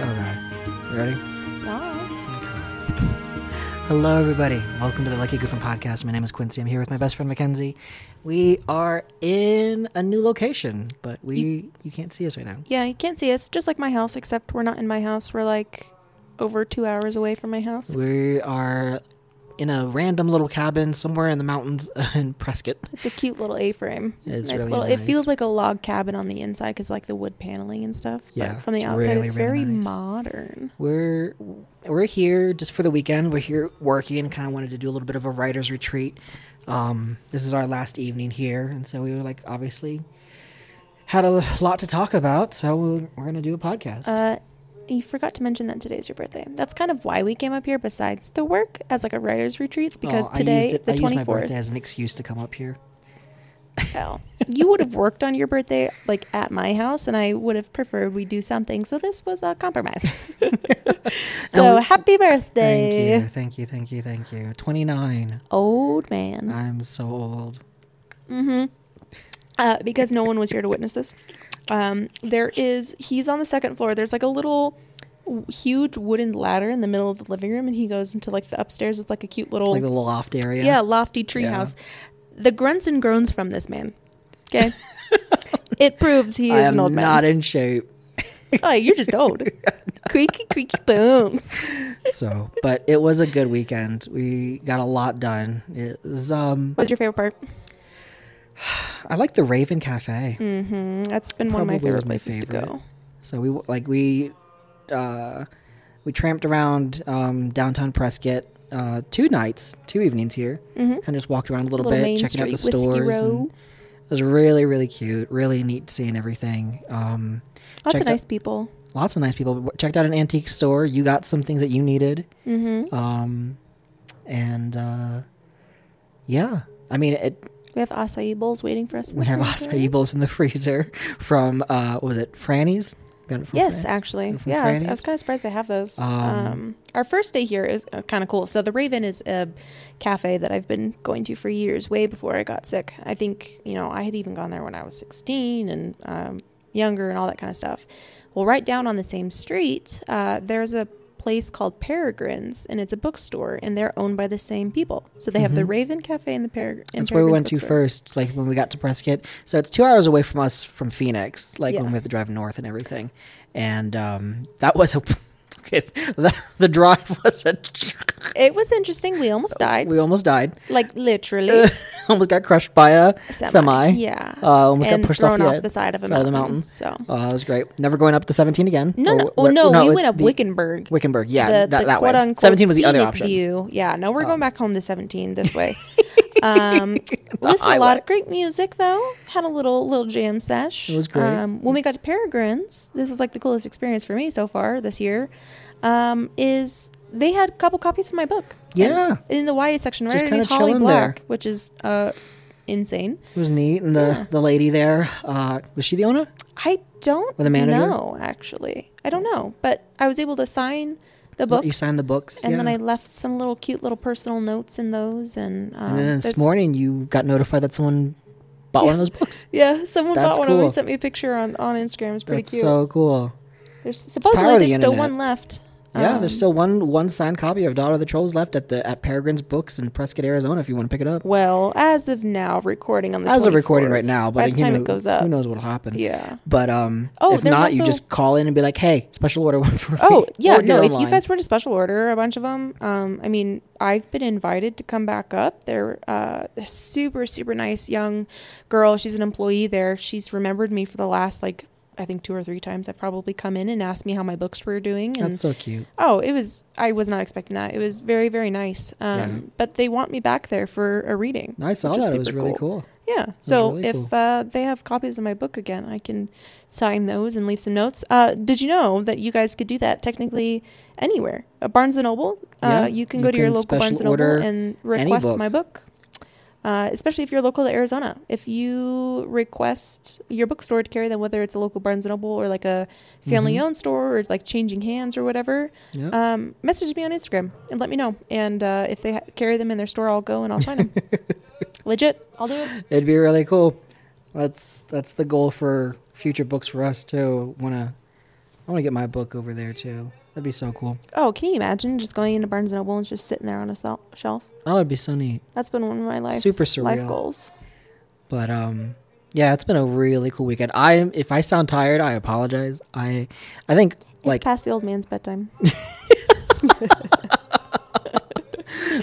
Okay. You ready? Yeah. Hello, everybody. Welcome to the Lucky Griffin podcast. My name is Quincy. I'm here with my best friend McKenzie. We are in a new location, but we you, can't see us right now. Yeah, you can't see us, just like my house, except we're not in my house. We're like over two hours away from my house. We are in a random little cabin somewhere in the mountains in Prescott. It's a cute little A-frame. It's Nice really little. nice. It feels like a log cabin on the inside because like the wood paneling and stuff. Yeah, But from the outside, really, it's really very nice. modern. We're we're here just for the weekend. We're here working. Kind of wanted to do a little bit of a writers retreat. Um, this is our last evening here, and so we were like, obviously, had a lot to talk about. So we're, we're gonna do a podcast. Uh, you forgot to mention that today's your birthday. That's kind of why we came up here. Besides the work as like a writers retreats, because Oh, today it- the I used twenty my birthday as an excuse to come up here. Hell, you would have worked on your birthday like at my house, and I would have preferred we do something. So this was a compromise. so we- happy birthday, Thank you, thank you, thank you, thank you. Twenty nine. old man. I'm so old. Mm-hmm. Uh, because no one was here to witness this. Um, there is. He's on the second floor. There's like a little huge wooden ladder in the middle of the living room, and he goes into like the upstairs. It's like a cute little Like the loft area. yeah, lofty treehouse. The grunts and groans from this man. Okay. it proves he I is an old man. not in shape. Oh, you're just old. creaky, creaky bones. So, but it was a good weekend. We got a lot done. It was, um, What's your favorite part? I like the Raven Cafe. Mm-hmm. That's been one of my favorite my places to go. So we like we uh, we tramped around um, downtown Prescott uh, two nights, two evenings here. Mm-hmm. Kind of just walked around a little, Little bit, checking out the Street stores. It was really really cute, really neat seeing everything. Um, Lots of out- nice people. lots of nice people. Checked out an antique store. You got some things that you needed. Mm-hmm. Um, and uh, yeah, I mean it. We have acai bowls waiting for us. We the have acai bowls in the freezer from uh, what was it Franny's? Got it from Yes, Fran- actually. from Yeah, I was, I was kind of surprised they have those. Um, Um, our first day here is uh, kind of cool. So the Raven is a cafe that I've been going to for years, way before I got sick. I think you know I had even gone there when I was 16 and um, younger and all that kind of stuff. Well, right down on the same street, uh, there's a place called Peregrine's, and it's a bookstore, and they're owned by the same people. So they have the Raven Cafe and the Peregrine. Mm-hmm. That's where we went to first, like when we got to Prescott. So it's two hours away from us from Phoenix, like Yeah. when we have to drive north and everything. And um, that was a the, the drive was a It was interesting. We almost died, we almost died, like literally. almost got crushed by a semi. Yeah. Uh, almost and got pushed off, off, the side of a side of the mountain. mountain. So Oh, that was great. Never going up the 17 again. no, Or no, oh where- no, we went up Wickenburg. Wickenburg. Yeah, the, that, that quote way. unquote 17 was the other option. View. Yeah, no, we're Oh. going back home to 17 this way. um, listened to a lot of great music though. Had a little little jam sesh. It was great. Um, when we got to Peregrine's, this is like the coolest experience for me so far this year. Um, is they had a couple copies of my book. Yeah. in, in the YA section, right Just underneath Holly chilling there. Black, which is uh insane. It was neat. And the, Yeah. the lady there, uh, was she the owner? I don't Or the manager? know actually. I don't know, but I was able to sign the books. You signed the books. and yeah. then I left some little cute little personal notes in those, and, um, And then this morning you got notified that someone bought one of those books. yeah, someone That's bought one of them. cool. sent me a picture on on Instagram. It's pretty That's cute. so cool. there's supposedly Power of the there's still one left. Yeah, Um, there's still one one signed copy of Daughter of the Trolls left at the at Peregrine's Books in Prescott, Arizona. If you want to pick it up, Well, as of now, recording on the as of recording right now, but by the who time kno- it goes up, who knows what'll happen? yeah. But um, Oh, if not, you just call in and be like, "Hey, special order one for me." Oh yeah, no. If you guys were to special order a bunch of them, um, I mean, I've been invited to come back up. They're uh, they're super super nice young girl. She's an employee there. She's remembered me for the last like I think two or three times. I've probably come in and asked me how my books were doing. And that's so cute. oh, it was I was not expecting that. It was very very nice. Um, Yeah. but they want me back there for a reading. I saw that; it was really cool. Yeah. So really if cool. uh, they have copies of my book again, I can sign those and leave some notes. Uh, did you know that you guys could do that technically anywhere? Uh, Barnes and Noble. Yeah, Uh, you can you go to your local Barnes and Noble and request book. my book. Uh, especially if you're local to Arizona. If you request your bookstore to carry them, whether it's a local Barnes and Noble or like a family-owned store or like changing hands or whatever, Mm-hmm. Yep. um, message me on Instagram and let me know. And uh, if they ha- carry them in their store, I'll go and I'll sign them. Legit, I'll do it. It'd be really cool. That's that's the goal for future books for us too. Want to I want to get my book over there too. That'd be so cool. Oh, can you imagine just going into Barnes and Noble and just sitting there on a sel- shelf? Oh, it'd be so neat. That's been one of my life Super surreal life goals. But um, yeah, it's been a really cool weekend. I am. If I sound tired, I apologize. I, I think It's like past the old man's bedtime.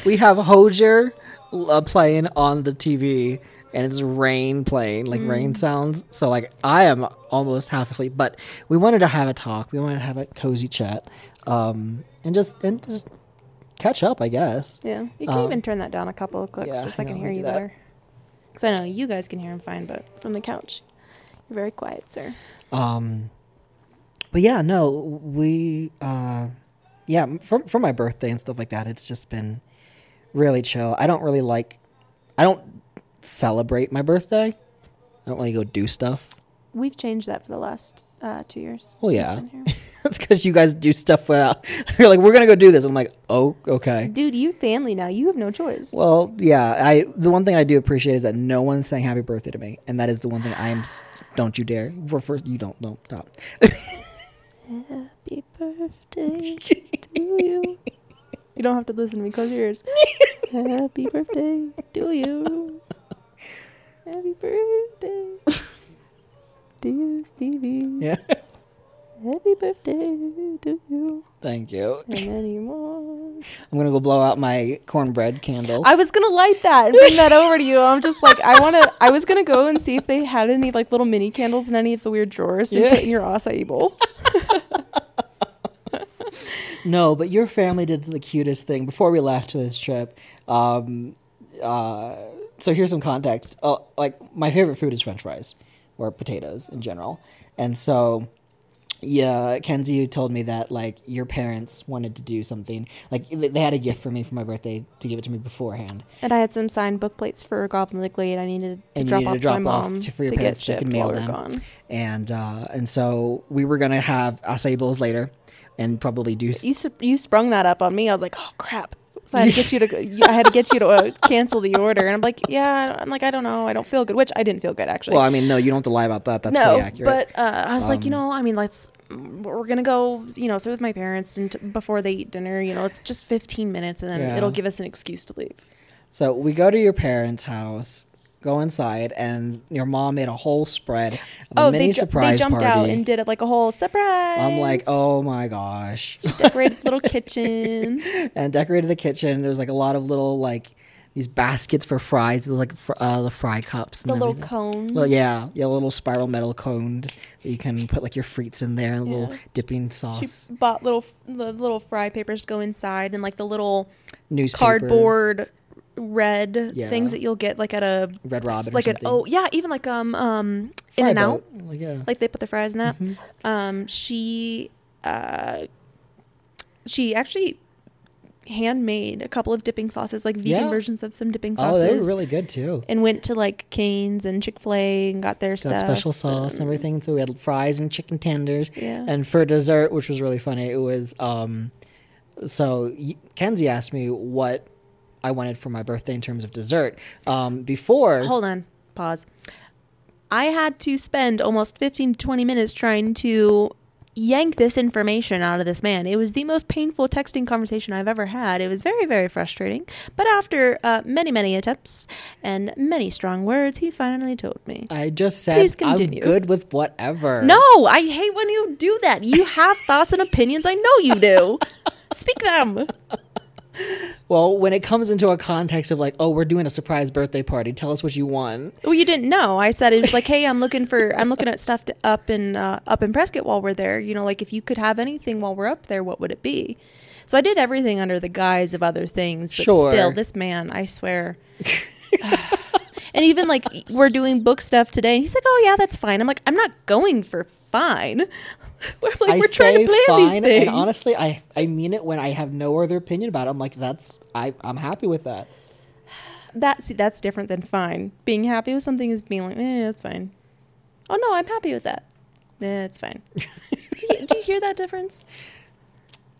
we have Hozier uh, playing on the TV and it's rain playing like rain sounds so like i am almost half asleep but we wanted to have a talk we wanted to have a cozy chat um and just and just catch up i guess Yeah, you can Um, even turn that down a couple of clicks yeah, just so I can hear you that. better. Because I know you guys can hear him fine, but from the couch, you're very quiet, sir. um but yeah no we uh yeah for, for my birthday and stuff like that it's just been really chill i don't really like i don't celebrate my birthday i don't want really go do stuff We've changed that for the last uh, two years. Well, yeah. That's because you guys do stuff without. You're like, we're gonna go do this. I'm like, oh, okay. Dude, you family now. You have no choice. Well, yeah. I the one thing I do appreciate is that no one's saying happy birthday to me, and that is the one thing I am. Don't you dare. For, for you don't don't stop. Happy birthday to you. You don't have to listen to me. Close your ears. Happy birthday to you. Happy birthday to you, Stevie. Yeah. Happy birthday to you. Thank you. And many more. I'm gonna go blow out my cornbread candle. I was gonna light that and bring that over to you. I'm just like, I wanna. I was gonna go and see if they had any like little mini candles in any of the weird drawers to Yeah. put in your acai bowl. No, but your family did the cutest thing before we left this trip. Um, uh, so here's some context. Uh, like my favorite food is French fries or potatoes in general, and so yeah, Kenzie told me that like your parents wanted to do something. Like they had a gift for me for my birthday to give it to me beforehand, And I had some signed book plates for Goblin the Glade. I needed to And drop needed off to drop my off mom to- for your to get parents they shipped mail while we're them. gone. and uh, and so we were gonna have acai bowls later, and probably do. You you sprung that up on me. I was like, oh crap. So I had to get you to. I had to get you to uh, cancel the order, and I'm like, yeah. I'm like, I don't know. I don't feel good. Which I didn't feel good actually. Well, I mean, no, you don't have to lie about that. That's no, pretty accurate. but uh, I was like, you Um, know, I mean, let's. We're gonna go, you know, sit with my parents and t- before they eat dinner. You know, it's just 15 minutes, and then Yeah. it'll give us an excuse to leave. So we go to your parents' house, go inside, and your mom made a whole spread of a Oh, mini they, ju- surprise they jumped party. out and did it like a whole surprise. I'm like, oh my gosh, decorated little kitchen. and decorated the kitchen. There's like a lot of little like these baskets for fries. There's like fr- uh, the fry cups. And the little everything. cones. Well, yeah, yeah, little spiral metal cones that you can put like your frites in there, and a little Yeah. dipping She sauce, bought little f- the little fry papers to go inside, and like the little newspaper, cardboard red Yeah. things that you'll get like at a Red Robin, like an something. oh yeah, even like um um In-N-Out. Like, yeah. like they put the fries in that. Mm-hmm. Um, she uh, she actually handmade a couple of dipping sauces, like vegan Yeah. versions of some dipping sauces. oh, they were really good too. and went to like Cane's and Chick Fil A and got their got stuff. special sauce and um, everything. So we had fries and chicken tenders. Yeah. And for dessert, which was really funny, it was um, so Kenzie asked me what I wanted for my birthday in terms of dessert. Um, before Hold on, pause. I had to spend almost 15 to 20 minutes trying to yank this information out of this man. It was the most painful texting conversation I've ever had. It was very, very frustrating. But after uh, many, many attempts and many strong words, he finally told me. I just said I'm good with whatever. No, I hate when you do that. You have thoughts and opinions. I know you do. Speak them. Well, when it comes into a context of like, oh, we're doing a surprise birthday party, tell us what you want. Well, you didn't know. I said it was like, hey, I'm looking for, I'm looking at stuff up in uh, up in Prescott while we're there. You know, like if you could have anything while we're up there, what would it be? So I did everything under the guise of other things, but Sure. still, this man, I swear. and even like we're doing book stuff today, and he's like, "Oh yeah, that's fine." I'm like, "I'm not going for fine." we're like, I we're trying to plan these things. and honestly, I I mean it when I have no other opinion about it. I'm like, that's I I'm happy with that. that see, that's different than fine. Being happy with something is being like, eh, that's fine. Oh no, I'm happy with that. Eh, it's fine. do, you, do you hear that difference?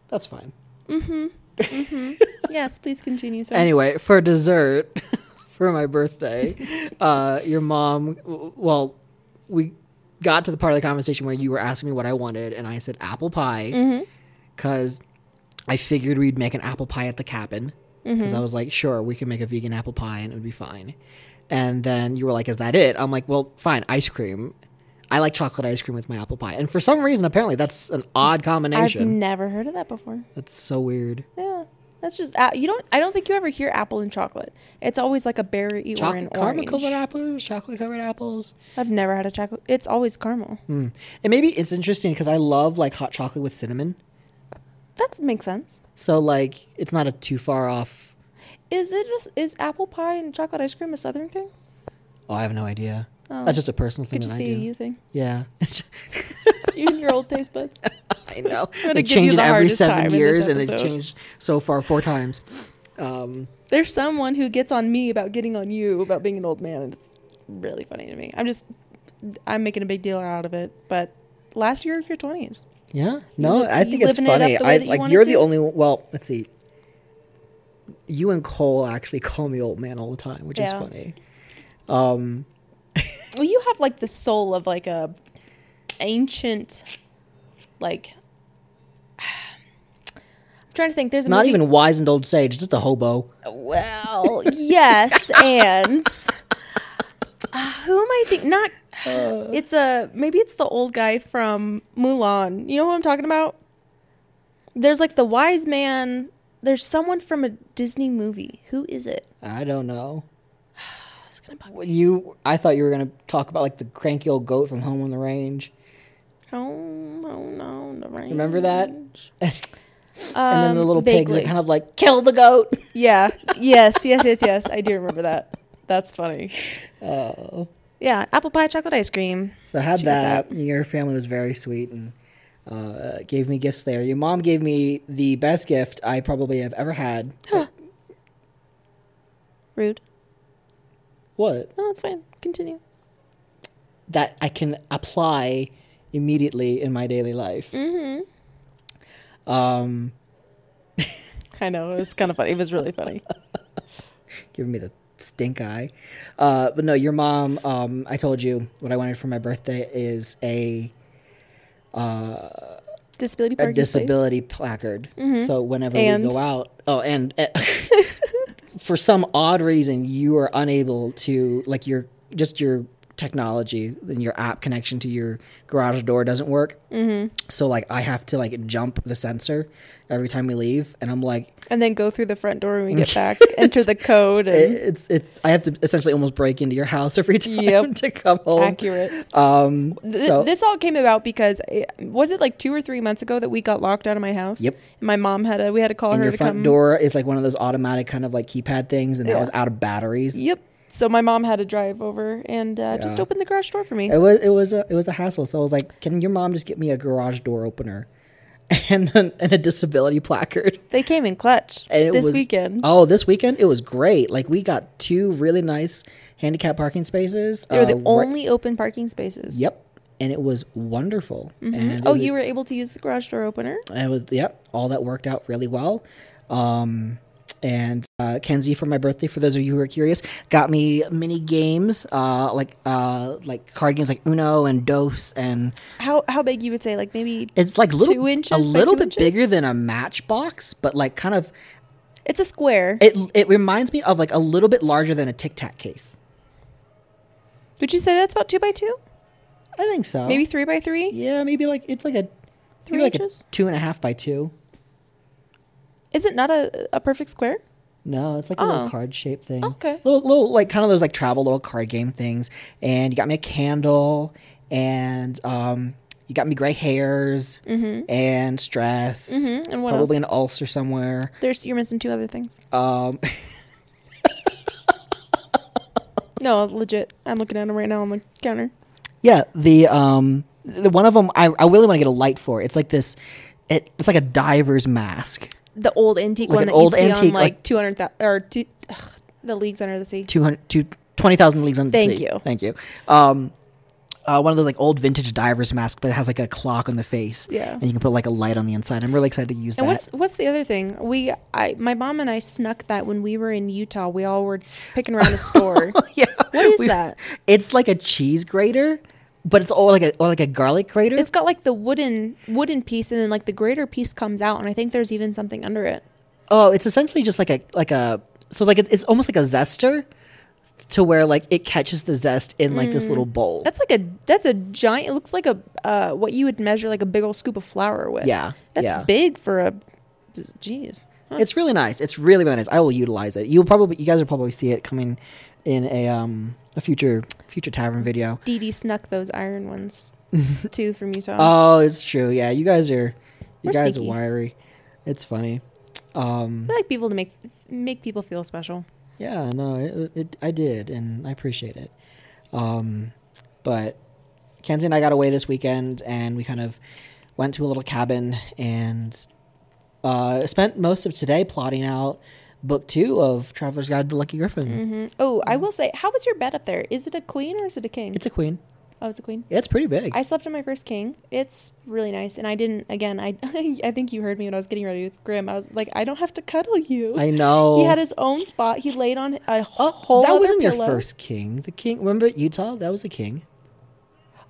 That's fine. Mm-hmm. Mm-hmm. yes, please continue, sir. Anyway, for dessert, for my birthday, uh, your mom, well, we got to the part of the conversation where you were asking me what I wanted, and I said apple pie mm-hmm. because I figured we'd make an apple pie at the cabin mm-hmm. because I was like, sure, we can make a vegan apple pie and it would be fine. And then you were like, is that it? I'm like, well, fine, ice cream. I like chocolate ice cream with my apple pie, and for some reason, apparently, that's an odd combination. I've never heard of that before. that's so weird. Yeah. That's just you don't. I don't think you ever hear apple and chocolate. It's always like a berry or an Chocolate caramel orange. covered apples, chocolate covered apples. I've never had a chocolate. It's always caramel. Hmm. And maybe it's interesting because I love like hot chocolate with cinnamon. That makes sense. So like it's not a too far off. Is it is apple pie and chocolate ice cream a southern thing? Oh, I have no idea. Oh. That's just a personal thing Could just I be a you thing. Yeah, You and your old taste buds. I know. They you change it the every seven years, and it's changed so far four times. Um, There's someone who gets on me about getting on you about being an old man, and it's really funny to me. I'm just, I'm making a big deal out of it. But last year of your 20s. yeah, no, li- I think it's it funny. way I you like wanted you're the to? only. Well, let's see. You and Cole actually call me old man all the time, which is funny. Um, Well, you have like the soul of like a ancient, like. I'm trying to think. There's a not movie- even wise and old sage, just a hobo. Well, yes, and uh, who am I thinking? Not. It's a maybe it's the old guy from Mulan. You know who I'm talking about? There's like the wise man. There's someone from a Disney movie. Who is it? I don't know. It's gonna bug me. You, I thought you were gonna talk about like the cranky old goat from Home on the Range. Home, home on the range. Remember that? and Um, then the little pigs are vaguely. kind of like kill the goat. Yeah. Yes. Yes. Yes. Yes. I do remember that. That's funny. Oh, Yeah. Apple pie, chocolate ice cream. so I had She that. Your family was very sweet and uh, gave me gifts there. Your mom gave me the best gift I probably have ever had. Rude. What? No, it's fine. Continue. That I can apply immediately in my daily life. Mm-hmm. Um, I know it was kind of funny. It was really funny. giving me the stink eye. Uh, but no, your mom. Um, I told you what I wanted for my birthday is a Disability a disability placard. So whenever And? we go out, oh, and uh, for some odd reason, you are unable to like your just your technology and your app connection to your garage door doesn't work. Mm-hmm. So like I have to like jump the sensor every time we leave, and I'm like, And then go through the front door when we get back. enter the code and it's it's I have to essentially almost break into your house every time Yep. to come home. accurate. Um, Th- so this all came about because it, was it like two or three months ago that we got locked out of my house? Yep. And my mom had a we had to call and her your to front come. door is like one of those automatic kind of like keypad things, and that was out of batteries. Yep. So my mom had to drive over and uh, just open the garage door for me. It was it was a it was a hassle. So I was like, "Can your mom just get me a garage door opener and an, and a disability placard?" They came in clutch this was- weekend. Oh, this weekend it was great. Like we got two really nice handicap parking spaces. They were uh, the right- only open parking spaces. Yep, and it was wonderful. It Oh, was- you were able to use the garage door opener? It was yep, all that worked out really well. Um, and uh, Kenzie for my birthday, for those of you who are curious, got me mini games, uh, like uh, like card games like Uno and Dos, and How how big you would say? Like maybe it's like little, Two inches a little bit bigger than a Matchbox, but like kind of it's a square. it. It reminds me of like a little bit larger than a Tic Tac case. Would you say that's about two by two? I think so. Maybe three by three? yeah, maybe like it's like a Three maybe like inches? a two and a half by two. Is it not a, a perfect square? No, it's like a little Oh. card shaped thing. Okay. Little, little, like kind of those like travel little card game things. And you got me a candle, and um, you got me gray hairs and stress, Mhm, and what probably else? an ulcer somewhere. There's you're missing two other things. Um, No, legit. I'm looking at them right now on the counter. yeah, the um, the one of them I, I really want to get a light for. It's like this. It, it's like a diver's mask. The old antique Like one that old you'd see on antique, like, like- 200,000 or two, ugh, the leagues under the sea. 200 to 20,000 leagues under the sea. Thank you. Thank you. Um, uh, one of those like old vintage diver's mask, but it has like a clock on the face. Yeah. And you can put like a light on the inside. I'm really excited to use And that. what's what's the other thing? We I my mom and I snuck that when we were in Utah. We all were picking around a store. yeah. What is that? It's like a cheese grater, but it's all like a or like a garlic crater. It's got like the wooden wooden piece, and then like the grater piece comes out, and I think there's even something under it. oh, it's essentially just like a like a so like it, it's almost like a zester to where like it catches the zest in like this little bowl. Mm. That's like a that's a giant. It looks like a uh, what you would measure like a big old scoop of flour with. yeah, that's yeah. big for a. Jeez. It's really nice. It's really really nice. I will utilize it. You'll probably you guys will probably see it coming in a um a future future tavern video. Dee Dee snuck those iron ones too from Utah. Oh, it's true. Yeah, you guys are you We're guys sneaky. are wiry. It's funny. Um I like people to make make people feel special. yeah, no, it, it, I did and I appreciate it. Um but Kenzie and I got away this weekend and we kind of went to a little cabin and uh spent most of today plotting out book 2 of Traveler's Guide to Lucky Griffin. hmm Oh, I will say, how was your bed up there? Is it a queen or is it a king? It's a queen. oh, it's a queen. It's pretty big. I slept on my first king. It's really nice, and I didn't. Again, I I think you heard me when I was getting ready with Grim. I was like, I don't have to cuddle you. I know. He had his own spot. He laid on a Oh, whole. that wasn't your first king. The king, remember Utah? That was a king.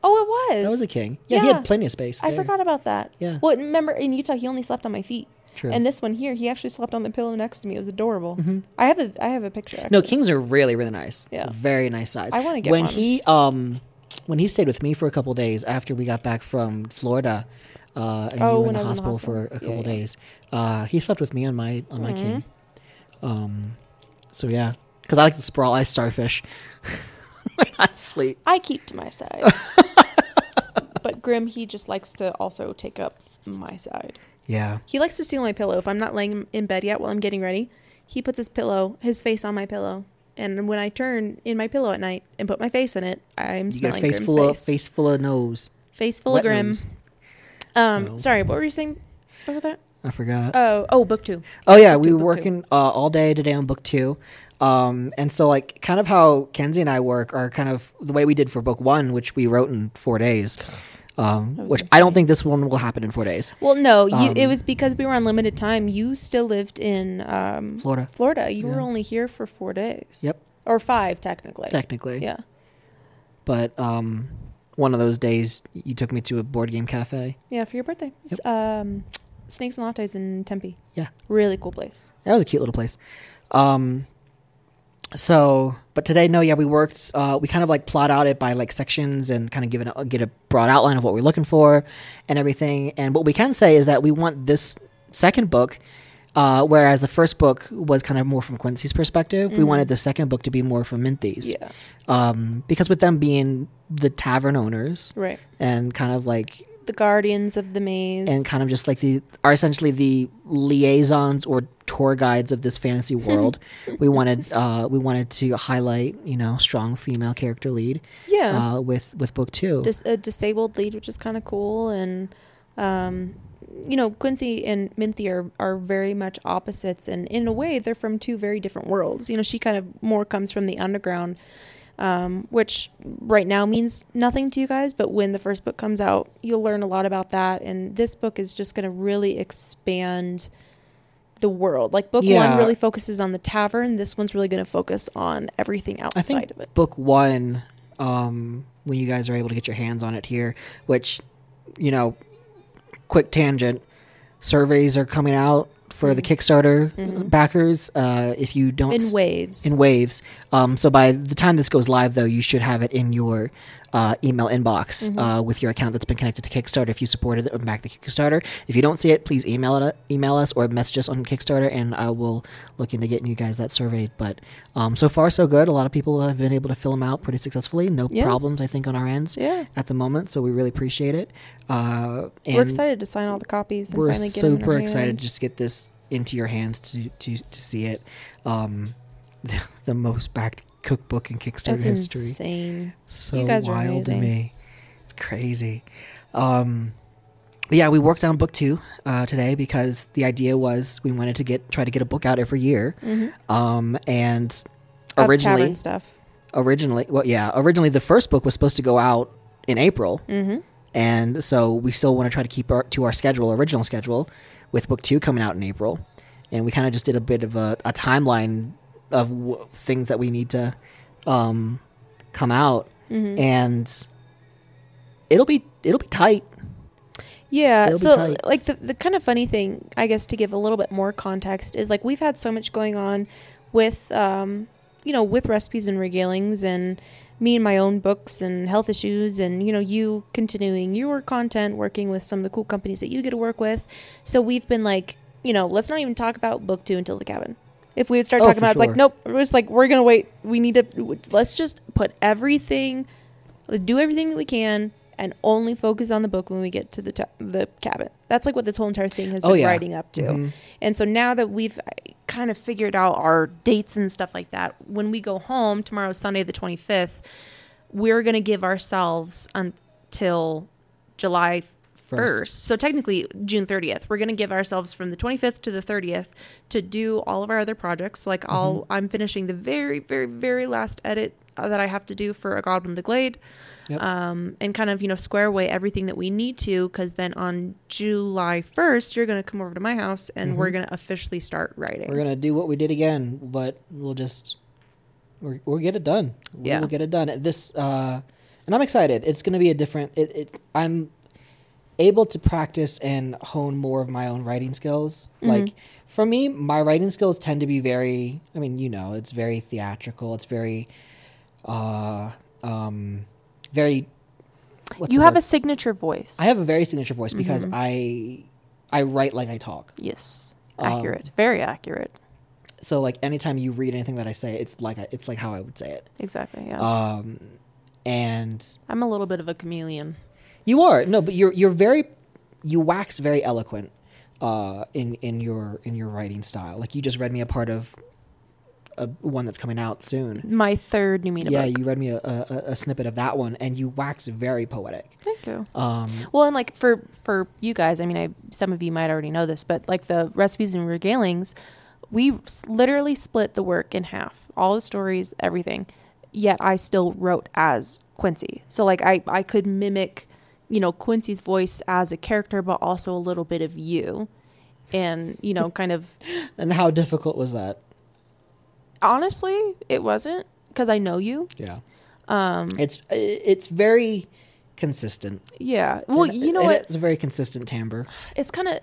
Oh, it was. That was a king. Yeah, he had plenty of space. I forgot about that. Yeah. Well, remember in Utah, he only slept on my feet. True. And this one here, he actually slept on the pillow next to me. It was adorable. I have a I have a picture. Mm-hmm. no, kings are really really nice. It's Yeah. a very nice size. I wanna get when one. he um when he stayed with me for a couple days after we got back from Florida. Uh, and Oh, you were in the in the hospital, for a couple Yeah, yeah. days. Uh, he slept with me on my on my king. Mm-hmm. Um, so yeah, because I like to sprawl. I starfish I sleep. I keep to my side. but Grim, he just likes to also take up my side. Yeah, He likes to steal my pillow. If I'm not laying in bed yet while I'm getting ready, he puts his pillow, his face on my pillow. And when I turn in my pillow at night and put my face in it, I'm you smelling face Grim's full of face. face full of nose. Face full wet of Grim. nose. Um, No. sorry, what were you saying about that? I forgot. Oh, oh, book two. Oh yeah, Book we two, were working uh, all day today on book two, um, and so like kind of how Kenzie and I work are kind of the way we did for book one, which we wrote in four days. Um, which I don't think this one will happen in four days. Well, no, you. it Um, was because we were on limited time. You still lived in um, Florida, Florida. You were only here for four days. Yep. Or five, technically. technically. Yeah. But um, one of those days, you took me to a board game cafe. Yeah, for your birthday. S- Um, Snakes and Lattes in Tempe. Yeah. Really cool place. That was a cute little place. Um, so, but today, no, yeah, we worked. Uh, we kind of like plot out it by like sections and kind of give it a, get a broad outline of what we're looking for and everything. And what we can say is that we want this second book, uh, whereas the first book was kind of more from Quincy's perspective, we Mhm. wanted the second book to be more from Minthy's. Yeah. Um, because with them being the tavern owners Right. and kind of like The Guardians of the Maze. and kind of just like the are essentially the liaisons or tour guides of this fantasy world. we wanted uh, we wanted to highlight you know strong female character lead yeah. uh, with with book two. Dis- a disabled lead, which is kind of cool. And, um, you know, Quincy and Minthy are, are very much opposites. And in a way, they're from two very different worlds. You know, she kind of more comes from the underground, um, which right now means nothing to you guys. But when the first book comes out, you'll learn a lot about that. And this book is just going to really expand the world. Like book Yeah. one really focuses on the tavern. This one's really going to focus on everything outside of it. book one, um, when you guys are able to get your hands on it here, which you know, quick tangent, surveys are coming out for the Kickstarter Mhm. backers. Uh, if you don't in waves. in waves. Um, so by the time this goes live, though, you should have it in your uh, email inbox Mhm. uh, with your account that's been connected to Kickstarter. If you supported it back the Kickstarter, if you don't see it, please email it, email us or message us on Kickstarter, and I will look into getting you guys that survey. But um, so far, so good. A lot of people have been able to fill them out pretty successfully. No Yes. problems, I think, on our ends yeah. at the moment. So we really appreciate it. Uh, and we're excited to sign all the copies and we're finally get 'em in super excited to just get this into your hands to to, to see it. Um, the, the most backed cookbook in Kickstarter That's history. insane. So You guys are wild to me. It's crazy. Um, yeah, we worked on book two uh, today because the idea was we wanted to get try to get a book out every year. Mm-hmm. Um, and originally, stuff. originally, well, yeah, originally the first book was supposed to go out in April, Mm-hmm. and so we still want to try to keep our, to our schedule, original schedule, with book two coming out in April, and we kind of just did a bit of a, a timeline of w- things that we need to um, come out, Mm-hmm. and it'll be it'll be tight. Yeah. It'll So, like, the, the kind of funny thing, I guess, to give a little bit more context is like we've had so much going on with, um, you know, with recipes and regalings and me and my own books and health issues and, you know, you continuing your content, working with some of the cool companies that you get to work with. So we've been like, you know, let's not even talk about book two until the cabin. If we would start Oh, talking about, it's like, nope, we're just like, we're going to wait. We need to, let's just put everything do everything that we can and only focus on the book when we get to the ta- the cabin. That's like what this whole entire thing has Oh, been yeah. riding up to. Mhm. And so now that we've uh, kind of figured out our dates and stuff like that, when we go home tomorrow, Sunday the 25th, we're going to give ourselves until July 1st. First. So technically June 30th. We're going to give ourselves from the 25th to the 30th to do all of our other projects. Like I'll Mm-hmm. I'm finishing the very very very last edit uh, that I have to do for A Goblin the Glade. Yep. Um, and kind of you know square away everything that we need to because then on July 1st you're going to come over to my house and we're going to officially start writing. Mm-hmm. We're gonna do what we did again, but we'll just we're, we'll get it done. Yeah. We'll get it done. This uh, and I'm excited. It's gonna be a different. It, it I'm able to practice and hone more of my own writing skills. Mm-hmm. Like for me, my writing skills tend to be very. I mean, you know, it's very theatrical. It's very, uh, um, very. you have word? a signature voice. I have a very signature voice because Mm-hmm. I I write like I talk. yes, Um, accurate, very accurate. So like anytime you read anything that I say, it's like I, it's like how I would say it. Exactly. Yeah. Um, and I'm a little bit of a chameleon. You are no, but you're you're very you wax very eloquent uh, in in your in your writing style. Like you just read me a part of a one that's coming out soon. My third Numina yeah, book. you read me a, a, a snippet of that one, and you wax very poetic. Thank you. Um, Well, and like for for you guys, I mean, I some of you might already know this, but like the recipes and regalings, we s- literally split the work in half, all the stories, everything. Yet I still wrote as Quincy, so like I I could mimic, you know, Quincy's voice as a character, but also a little bit of you, and you know, kind of and how difficult was that? honestly, it wasn't because I know you. Yeah, Um, it's it's very consistent. yeah. Well, And- you know what? It's a very consistent timbre. it's kind of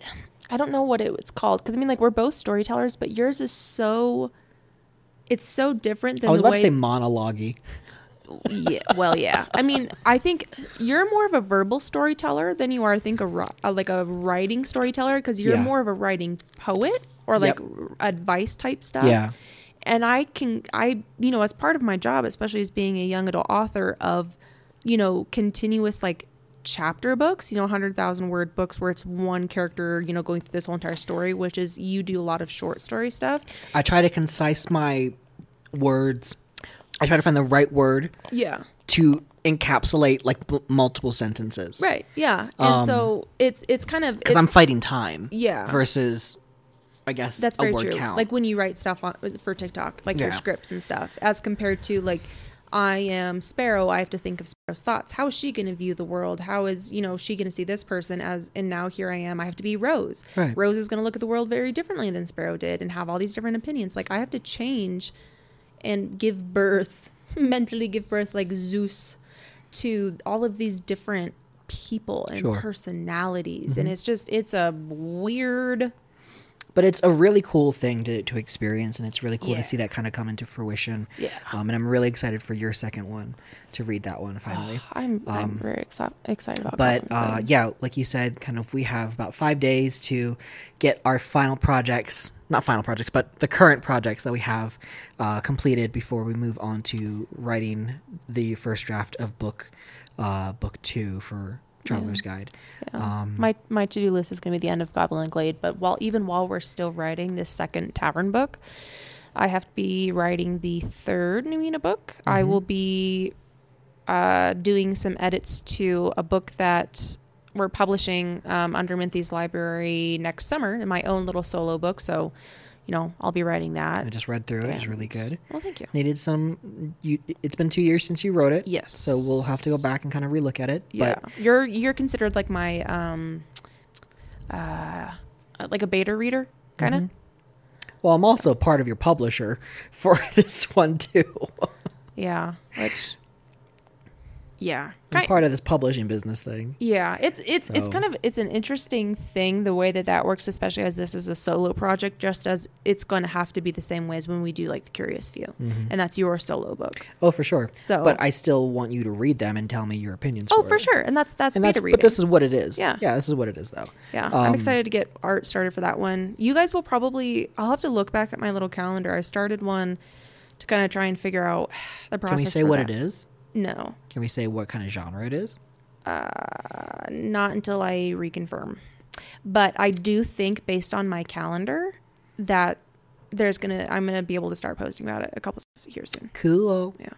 I don't know what it, it's called because I mean like we're both storytellers, but yours is so it's so different than I was the about way. to say monologue yeah, well, yeah. I mean, I think you're more of a verbal storyteller than you are, I think, a uh, like a writing storyteller because you're Yeah. more of a writing poet or like Yep. r- advice type stuff. Yeah. and I can I you know as part of my job, especially as being a young adult author of you know continuous like chapter books, you know, hundred thousand word books where it's one character, you know, going through this whole entire story, which is you do a lot of short story stuff. I try to concise my words. I try to find the right word Yeah. to encapsulate like m- multiple sentences. Right. Yeah. And Um, so it's it's kind of Because I'm fighting time. Yeah. Versus, I guess That's a very word true. count. Like when you write stuff on for TikTok, like your scripts and stuff, as compared to like I am Sparrow, I have to think of Sparrow's thoughts. How is she going to view the world? How is you know she going to see this person as? And now here I am. I have to be Rose. Right. Rose is going to look at the world very differently than Sparrow did, and have all these different opinions. Like I have to change and give birth, mentally give birth, like Zeus, to all of these different people and Sure. personalities, and mm-hmm. it's just it's a weird. But it's a really cool thing to, to experience, and it's really cool Yeah. to see that kind of come into fruition. Yeah. Um, and I'm really excited for your second one to read that one finally. I'm I'm Um, very exci- excited about. That. But uh, yeah, like you said, kind of we have about five days to get our final projects, not final projects, but the current projects that we have uh, completed before we move on to writing the first draft of book uh, book two for Traveler's Guide. Yeah. Um, my my to do list is going to be the end of Goblin Glade. But while even while we're still writing this second tavern book, I have to be writing the third Numina book. I Mm-hmm. will be uh, doing some edits to a book that we're publishing um, under Minthy's library next summer in my own little solo book. So, you know, I'll be writing that. I just read through it; it's really good. Well, thank you. Needed some. You, it's been two years since you wrote it. Yes. So we'll have to go back and kind of relook at it. Yeah, But you're you're considered like my um, uh, like a beta reader, kind of. Mm-hmm. well, I'm also part of your publisher for this one too. Yeah, which yeah. I'm part of this publishing business thing. Yeah, it's it's it's kind of it's an interesting thing the way that that works, especially as this is a solo project. Just as it's going to have to be the same way as when we do like the Curious Few, and that's your solo book. Oh, for sure. So- but I still want you to read them and tell me your opinions. Oh, for, for sure, and that's that's And that's reading. but this is what it is. Yeah. yeah, this is what it is though. yeah, um, I'm excited to get art started for that one. You guys will probably. I'll have to look back at my little calendar. I started one to kind of try and figure out the process. Can we say what that. it is? No, Can we say what kind of genre it is? uh, not until I reconfirm. But I do think, based on my calendar, that there's gonna I'm gonna be able to start posting about it a couple here soon. Cool. Yeah.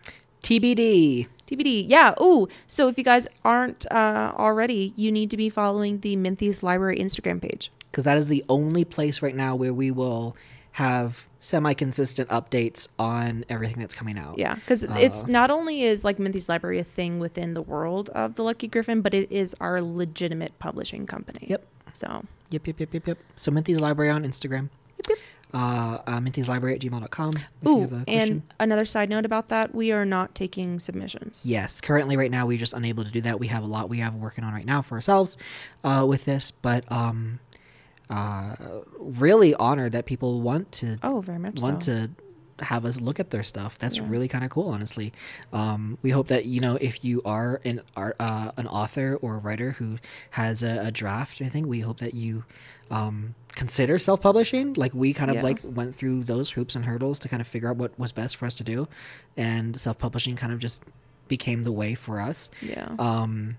TBD. TBD. Yeah. Ooh. So if you guys aren't uh, already, you need to be following the Minthies Library Instagram page. because that is the only place right now where we will have semi-consistent updates on everything that's coming out. Yeah, because it's not only is like Minthies Library a thing within the world of the Lucky Griffin, but it is our legitimate publishing company. Yep. So Yep. Yep. Yep. Yep. Yep. So Minthy's Library on Instagram. Yep, yep. Uh, uh, Minthy's Library at gmail.com. Ooh, and another side note about that, we are not taking submissions. Yes, currently right now we're just unable to do that. We have a lot we have working on right now for ourselves uh, with this, but um, uh, really honored that people want to Oh, very much want so. to have us look at their stuff. That's Yeah. really kind of cool, honestly. Um, we hope that you know if you are an art, uh, an author or a writer who has a, a draft or anything, we hope that you um, consider self-publishing. Like we kind of Yeah. like went through those hoops and hurdles to kind of figure out what was best for us to do, and self-publishing kind of just became the way for us. Yeah. Um,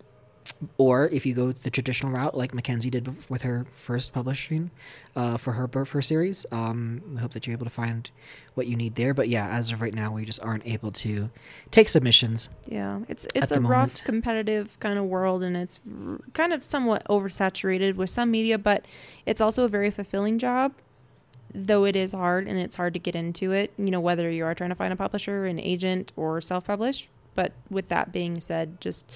or if you go the traditional route, like McKenzie did with her first publishing uh, for her first series, um, we hope that you're able to find what you need there. But yeah, as of right now, we just aren't able to take submissions. Yeah, it's it's a rough, moment. competitive kind of world, and it's r- kind of somewhat oversaturated with some media, but it's also a very fulfilling job. Though it is hard, and it's hard to get into it. You know, whether you are trying to find a publisher, an agent, or self-publish. But with that being said, just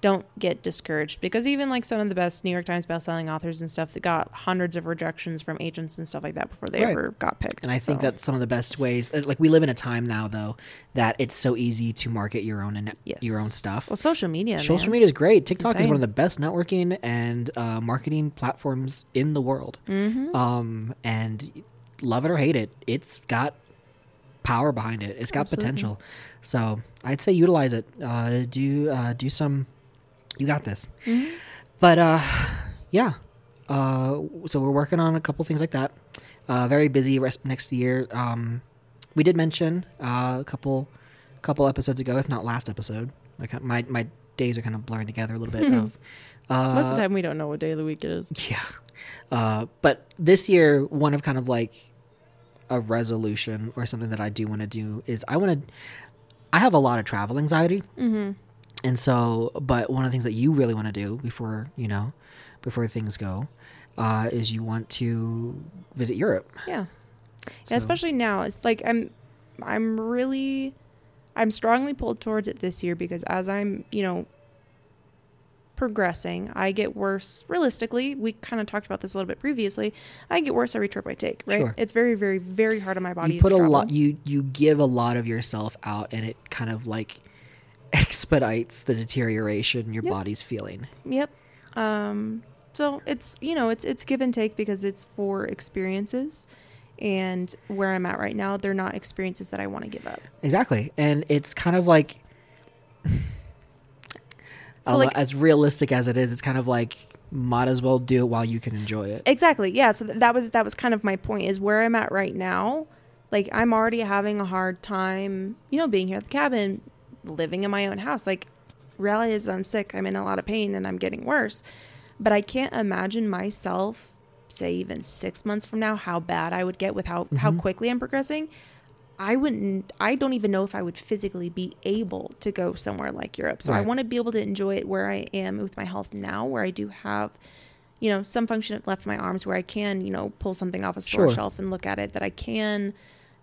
don't get discouraged because even like some of the best New York Times bestselling authors and stuff that got hundreds of rejections from agents and stuff like that before they Right. ever got picked. And I think So, that's some of the best ways. uh, Like we live in a time now, though, that it's so easy to market your own and yes. your own stuff. Well, social media. Social media is great. TikTok is one of the best networking and uh, marketing platforms in the world. Mhm. Um, and love it or hate it, it's got power behind it. It's got Absolutely. potential. So I'd say utilize it. Uh, do uh, do some. You got this. Mhm. But uh, yeah. Uh, so we're working on a couple things like that. Uh, very busy rest next year. Um, we did mention uh, a couple couple episodes ago, if not last episode. Like my my days are kind of blurring together a little bit. of uh, Most of the time, we don't know what day of the week it is. yeah. Uh, but this year, one of kind of like a resolution or something that I do want to do is I want to. I have a lot of travel anxiety, Mm-hmm. And so, but one of the things that you really want to do before you know, before things go, uh, is you want to visit Europe. Yeah. So- Yeah, especially now. It's like I'm I'm really I'm strongly pulled towards it this year because as I'm, you know, progressing, I get worse realistically. We kind of talked about this a little bit previously. I get worse every trip I take, right? Sure. It's very very very hard on my body you put to a lot. You you give a lot of yourself out, and it kind of like expedites the deterioration your Yep. body's feeling. Yep. Um so it's, you know, it's it's give and take because it's for experiences and where I'm at right now, they're not experiences that I want to give up. Exactly. And it's kind of like, So, like- as realistic as it is, it's kind of like might as well do it while you can enjoy it. Exactly. Yeah. So that was that was kind of my point. Is where I'm at right now. Like I'm already having a hard time, you know, being here at the cabin, living in my own house. Like reality is I'm sick. I'm in a lot of pain and I'm getting worse. But I can't imagine myself, say even six months from now, how bad I would get with how how mm-hmm. quickly I'm progressing. I wouldn't. I don't even know if I would physically be able to go somewhere like Europe. So I want to be able to enjoy it where I am with my health now, where I do have you know, some function left in my arms where I can, you know, pull something off a store Sure. shelf and look at it, that I can,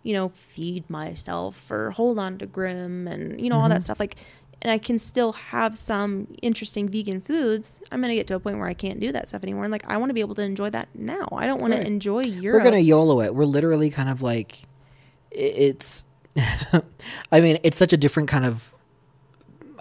you know, feed myself or hold on to Grim and, you know, all that mm-hmm. stuff. Like, and I can still have some interesting vegan foods. I'm going to get to a point where I can't do that stuff anymore. And like, I want to be able to enjoy that now. I don't want Right. to enjoy Europe. We're gonna YOLO it. We're literally kind of like, it's. I mean, it's such a different kind of,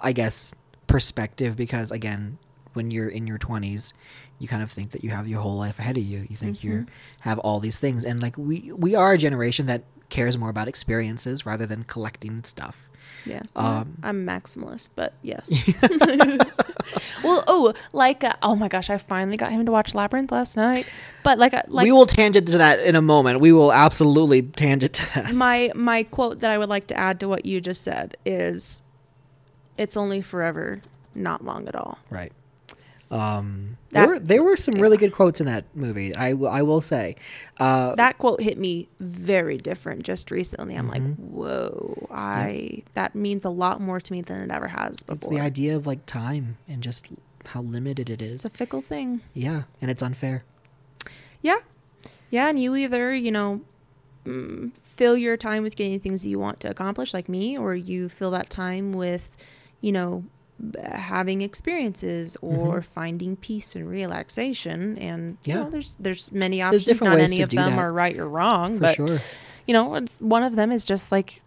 I guess, perspective because again, when you're in your 20s, you kind of think that you have your whole life ahead of you. You think you mm-hmm. have all these things and like we we are a generation that cares more about experiences rather than collecting stuff. Yeah. Um, I'm maximalist, but yes. well, oh, like, uh, oh my gosh, I finally got him to watch Labyrinth last night. But like, uh, like we will tangent to that in a moment. We will absolutely tangent to that. my my quote that I would like to add to what you just said is, "It's only forever, not long at all." Right. Um, That- there were there were some really good quotes in that movie. I will say. Uh, That quote hit me very different just recently. I'm like, Mm-hmm. whoa, I that means a lot more to me than it ever has it's before. the idea of like time and just how limited it It's is. a fickle thing. Yeah, and it's unfair. Yeah. Yeah, and you either, you know, mm, fill your time with getting things you want to accomplish, like me, or you fill that time with, you know, having experiences or finding peace and relaxation. And you Mm-hmm. Yeah. know, there's there's many options. different Not any of them that. are right or wrong, For but sure. you know, it's one of them is just like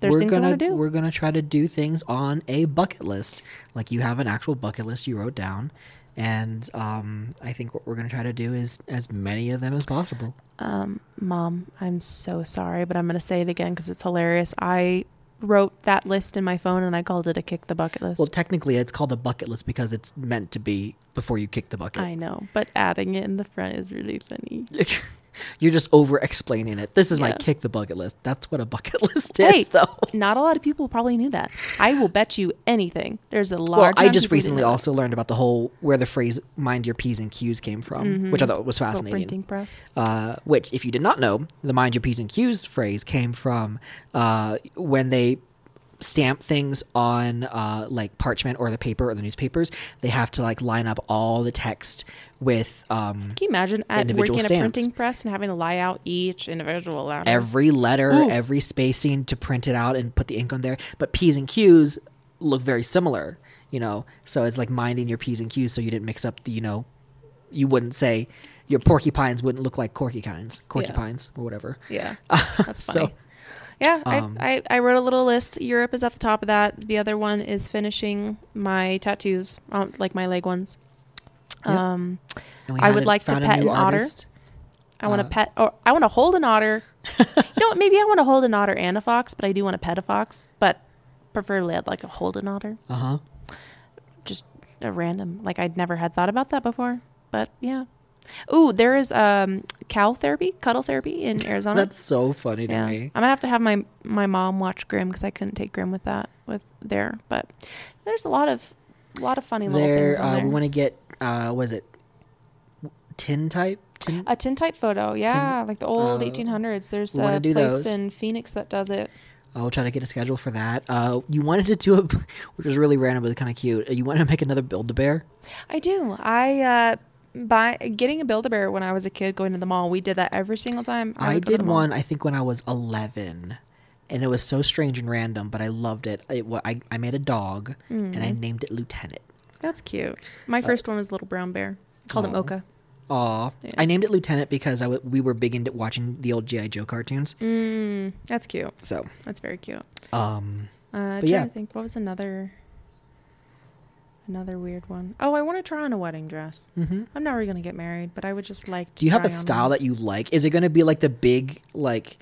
there's we're things gonna I want to do. we're gonna try to do things on a bucket list. Like you have an actual bucket list you wrote down. And um, I think what we're gonna try to do is as many of them as possible. Um, Mom, I'm so sorry, but I'm going to say it again because it's hilarious. I wrote that list in my phone and I called it a kick the bucket list. Well, technically, it's called a bucket list because it's meant to be before you kick the bucket. I know, but adding it in the front is really funny. You're just over explaining it. This is my kick the bucket list. That's what a bucket list Hey, is, though. Not a lot of people probably knew that. I will bet you anything. There's a large. Well, I of just people who didn't recently also learned about the whole where the phrase "mind your p's and q's" came from, which I thought was fascinating. printing press. Uh, which, if you did not know, the "mind your p's and q's" phrase came from uh, when they stamp things on uh, like parchment or the paper or the newspapers. They have to like line up all the text with um, Can you imagine at Individual working stamps. a printing press and having to lie out each individual letter? every letter, Ooh. every spacing to print it out and put the ink on there. But P's and Q's look very similar, you know. So it's like minding your P's and Q's so you didn't mix up the, you know, you wouldn't say your porcupines wouldn't look like corkypines, porcupines or whatever. Yeah, that's So, funny. Yeah, um, I, I, I wrote a little list. Europe is at the top of that. The other one is finishing my tattoos, um, like my leg ones. Yep. Um, I would a- like to pet an otter. artist. I want to Uh, pet, or I want to hold an otter. you know what? Maybe I want to hold an otter and a fox, but I do want to pet a fox. But preferably, I'd like to hold an otter. Uh huh. Just a random, like I'd never had thought about that before. But yeah. Ooh, there is um cow therapy, cuddle therapy in Arizona. That's so funny to yeah, me. I'm gonna have to have my my mom watch Grimm because I couldn't take Grimm with that with there. But there's a lot of a lot of funny little things There, uh, there. we want to get, uh, was it tin type? Tin? A tintype photo, yeah, like the old uh, 1800s. There's a do place those. in Phoenix that does it. I'll try to get a schedule for that. Uh, you wanted to do a, which was really random but kind of cute. Uh, You wanted to make another Build a Bear. I do. I uh by getting a Build a Bear when I was a kid going to the mall. We did that every single time. I, to did one, I think, when I was 11. And it was so strange and random, but I loved it. it I, I made a dog, and Mm. I named it Lieutenant. That's cute. My first one was Little Brown Bear. Called him Uh, Aw. Oka. Aw. Yeah. I named it Lieutenant because I w- we were big into watching the old G.I. Joe cartoons. Mm, that's cute. So, That's very cute. um, Uh, But trying yeah. to think. What was another another weird one? Oh, I want to try on a wedding dress. mhm. I'm never gonna get married, but I would just like. to do you have a style one. that you like? Is it going to be like the big, like,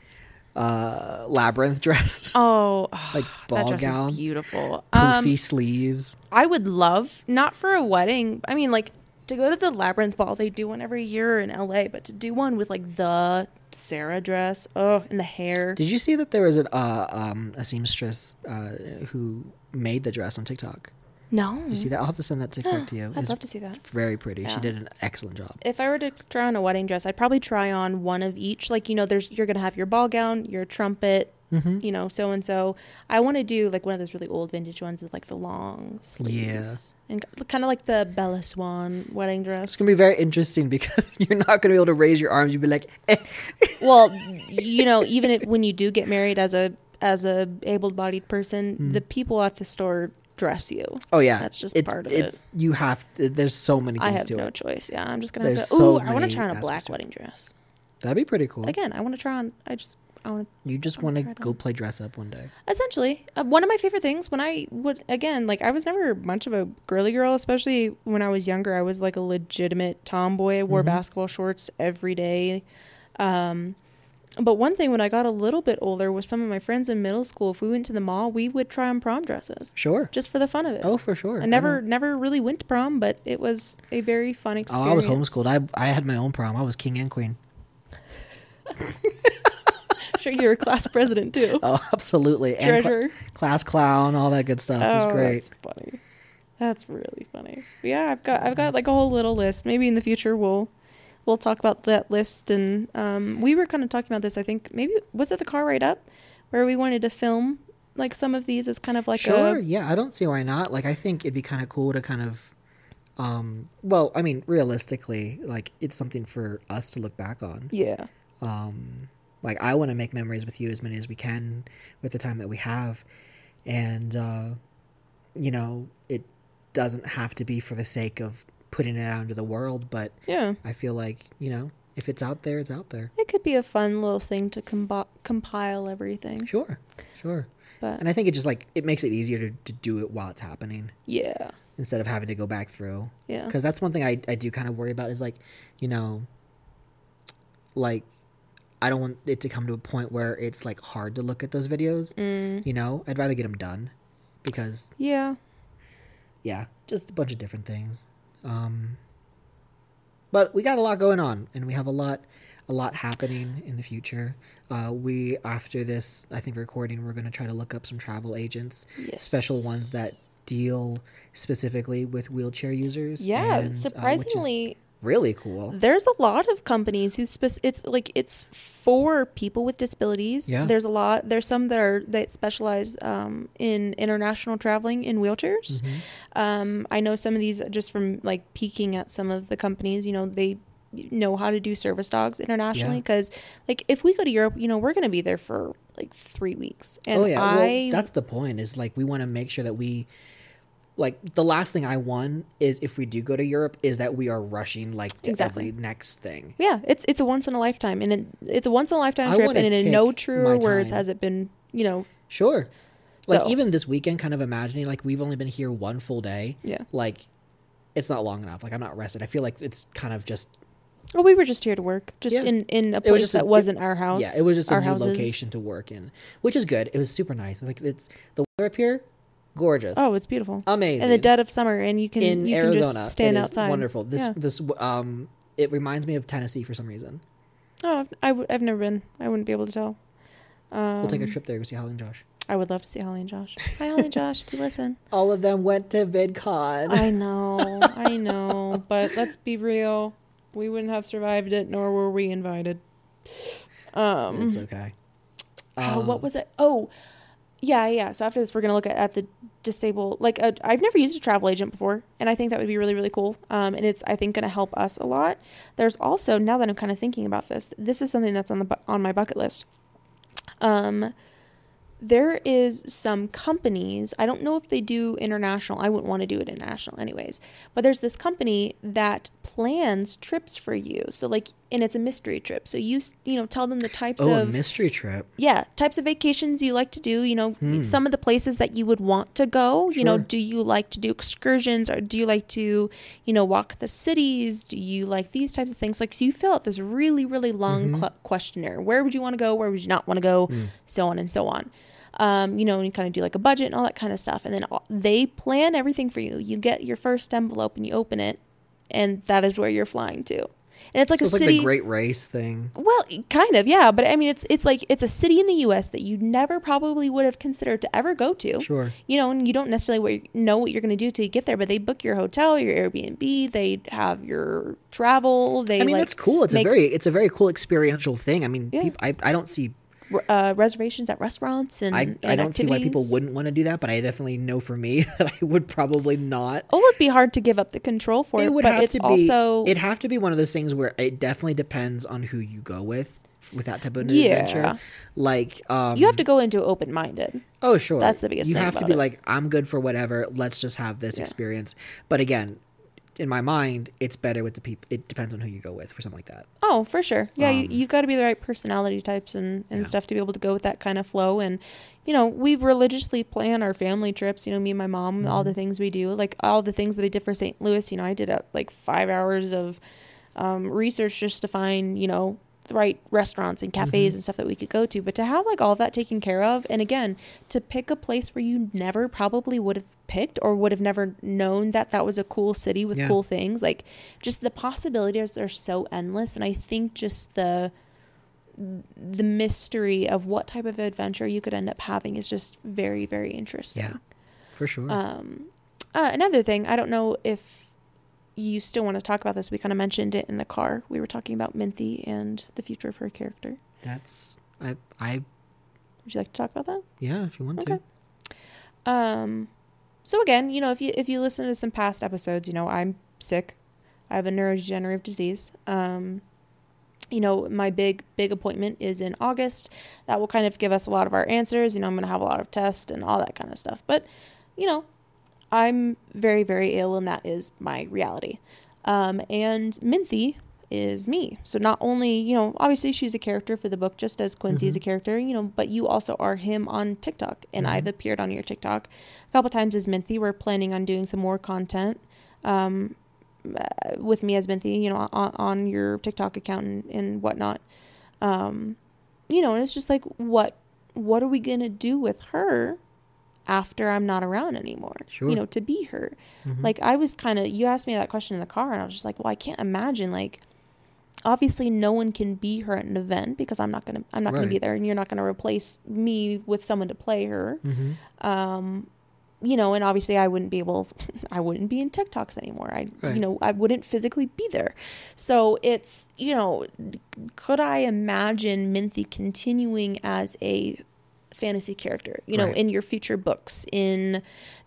uh, labyrinth dress? Oh, Like that dress gown? is beautiful. Poofy Um, sleeves. I would love not for a wedding. I mean, like to go to the labyrinth ball. They do one every year in LA, but to do one with like the Sarah dress, oh, and the hair. Did you see that there was an, uh, um, a seamstress uh, who made the dress on TikTok? No, You see that? I'll have to send that TikTok to you. I'd It's love to see that. very pretty. She did an excellent job. If I were to try on a wedding dress, I'd probably try on one of each. Like you know, there's you're gonna have your ball gown, your trumpet, Mm-hmm. you know, so and so. I want to do like one of those really old vintage ones with like the long sleeves and kind of like the Bella Swan wedding dress. It's gonna be very interesting because you're not gonna be able to raise your arms. You'd be like, eh. well, you know, even if, when you do get married as a as a able-bodied person, the people at the store dress you. "Oh yeah, That's just it's, part of it's, You have. There's so many I things have to no it. choice. Yeah, I'm just gonna There's have to. so Ooh, I want to try on a black wedding dress. That'd be pretty cool. Again, I want to try on. I just I want to You just want to go on. play dress up one day. essentially uh, one of my favorite things when I would again like I was never much of a girly girl, especially when I was younger. I was like a legitimate tomboy. I wore Mhm. basketball shorts every day. Um, but one thing when I got a little bit older with some of my friends in middle school, if we went to the mall, we would try on prom dresses Sure. just for the fun of it. Oh, for sure. I never uh-huh. never really went to prom, but it was a very fun experience. Oh. I was homeschooled. I I had my own prom. I was king and queen. sure you were class president too. Oh, absolutely. And cl- class clown, all that good stuff. it was Oh, great. that's funny. That's really funny. Yeah, I've got I've got like a whole little list. Maybe in the future we'll we'll talk about that list. And um, we were kind of talking about this. I think maybe was it the car ride up where we wanted to film like some of these as kind of like sure. a yeah, I don't see why not. Like, I think it'd be kind of cool to kind of, um, well, I mean, realistically, like it's something for us to look back on. yeah Um, like I want to make memories with you as many as we can with the time that we have, and uh, you know, it doesn't have to be for the sake of putting it out into the world, but yeah. I feel like you know, if it's out there, it's out there. It could be a fun little thing to combo- compile everything. Sure, sure. But And I think it just like it makes it easier to, to do it while it's happening yeah, instead of having to go back through. yeah, Because that's one thing I, I do kind of worry about is like, you know, like I don't want it to come to a point where it's like hard to look at those videos. mm, You know, I'd rather get them done because yeah. yeah, just a bunch of different things. Um, but we got a lot going on, and we have a lot, a lot happening in the future. Uh, we after this, I think recording, we're gonna try to look up some travel agents, Yes. special ones that deal specifically with wheelchair users. Yeah, and, uh, surprisingly, really cool. there's a lot of companies who spec- it's like it's for people with disabilities. Yeah. There's a lot. There's some that are that specialize um, in international traveling in wheelchairs. Mhm. Um, I know some of these just from like peeking at some of the companies. You know, they know how to do service dogs internationally Yeah. because like if we go to Europe, you know, we're gonna be there for like three weeks. And oh yeah, I well, that's the point. Is like we want to make sure that we. Like the last thing I want is if we do go to Europe is that we are rushing like to Exactly. every next thing. yeah, it's it's a once in a lifetime, and it, it's a once in a lifetime trip, and in no truer words has it been. You know, Sure. Like So- even this weekend, kind of imagining like we've only been here one full day. Yeah. Like, it's not long enough. Like I'm not rested. I feel like it's kind of just Well, we were just here to work, just Yeah. in in a was place a- that wasn't our house. yeah. It was just a our new houses. location to work in, which is good. It was super nice. Like it's the weather up here, gorgeous. Oh, it's beautiful. amazing. In the dead of summer, and you can in you Arizona, can just stand outside. Wonderful. This Yeah. this um it reminds me of Tennessee for some reason. Oh, I w- I've never been. I wouldn't be able to tell. Um, We'll take a trip there. Go see Holly and Josh. I would love to see Holly and Josh. Hi, Holly and Josh. If you listen, All of them went to VidCon. I know, I know, but let's be real. We wouldn't have survived it, nor were we invited. Um, it's okay. Oh, Um, what was it? Oh, yeah, yeah. So after this, we're gonna look at, at the disabled. Like, i I've never used a travel agent before, and I think that would be really, really cool. Um, and it's I think gonna help us a lot. There's also now that I'm kind of thinking about this, this is something that's on the on my bucket list. Um, there is some companies i don't know if they do international i wouldn't want to do it international anyways but there's this company that plans trips for you so like and it's a mystery trip so you you know tell them the types Oh, a of mystery trip. yeah types of vacations you like to do you know Hmm. some of the places that you would want to go you know do you like to do excursions or do you like to you know walk the cities do you like these types of things like so you fill out this really really long Mm-hmm. cl- questionnaire where would you want to go where would you not want to go Hmm. so on and so on um, you know, and you kind of do like a budget and all that kind of stuff. And then all, they plan everything for you. You get your first envelope and you open it, and that is where you're flying to. And it's like So a it's like the Great Race thing. Well, kind of, yeah. But I mean, it's it's like it's a city in the U.S. that you never probably would have considered to ever go to. Sure. You know, and you don't necessarily know what you're going to do to get there, but they book your hotel, your Airbnb, they have your travel. They I mean, like that's cool. It's make- a very, it's a very cool experiential thing. I mean, Yeah. peop I, I don't see, uh, reservations at restaurants and I, and I don't see why people wouldn't want to do that, but I definitely know for me that I would probably not. Oh, it'd be hard to give up the control for it, it would but have it's to be. also it'd have to be one of those things where it definitely depends on who you go with with that type of new adventure. Yeah. Like, um, you have to go into open minded. Oh, sure. That's the biggest You have to be it. like, I'm good for whatever. Let's just have this Yeah. experience. But again, in my mind, it's better with the people. It depends on who you go with for something like that. Oh, for sure. Yeah, you, Um, you've got to be the right personality types and, and Yeah. stuff to be able to go with that kind of flow. And, you know, we religiously plan our family trips, you know, me and my mom, all Mm-hmm. the things we do, like all the things that I did for St. Louis. You know, I did uh, like five hours of um, research just to find, you know, the right restaurants and cafes Mhm. and stuff that we could go to. But to have like all of that taken care of, and again, to pick a place where you never probably would have picked or would have never known that that was a cool city with Yeah. cool things, like just the possibilities are so endless. And I think just the the mystery of what type of adventure you could end up having is just very very interesting. Yeah, for sure. Um, uh, another thing, I don't know if you still want to talk about this. We kind of mentioned it in the car. We were talking about Minthy and the future of her character. That's I I Would you like to talk about that? yeah. If you want Okay. to. Um, so again, you know, if you if you listen to some past episodes, you know, I'm sick. I have a neurodegenerative disease. Um, you know, my big big appointment is in August. That will kind of give us a lot of our answers. You know, I'm going to have a lot of tests and all that kind of stuff. But, you know, I'm very very ill, and that is my reality. Um, and Minthy is me. So not only, you know, obviously she's a character for the book, just as Quincy is a character, you know, but you also are him on TikTok, and I've appeared on your TikTok a couple times as Minthy. We're planning on doing some more content um, uh, with me as Minthy, you know, on, on your TikTok account and, and whatnot. Um, you know, and it's just like, what, what are we gonna do with her after I'm not around anymore? Sure. You know, to be her. Mhm. Like I was kind of, you asked me that question in the car, and I was just like, well, I can't imagine like. Obviously, no one can be her at an event because I'm not gonna. I'm not gonna be there, and you're not gonna replace me with someone to play her Mhm. um you know and obviously i wouldn't be able i wouldn't be in tiktoks anymore i Right. you know i wouldn't physically be there so it's you know could i imagine minthy continuing as a fantasy character you know Right. in your future books in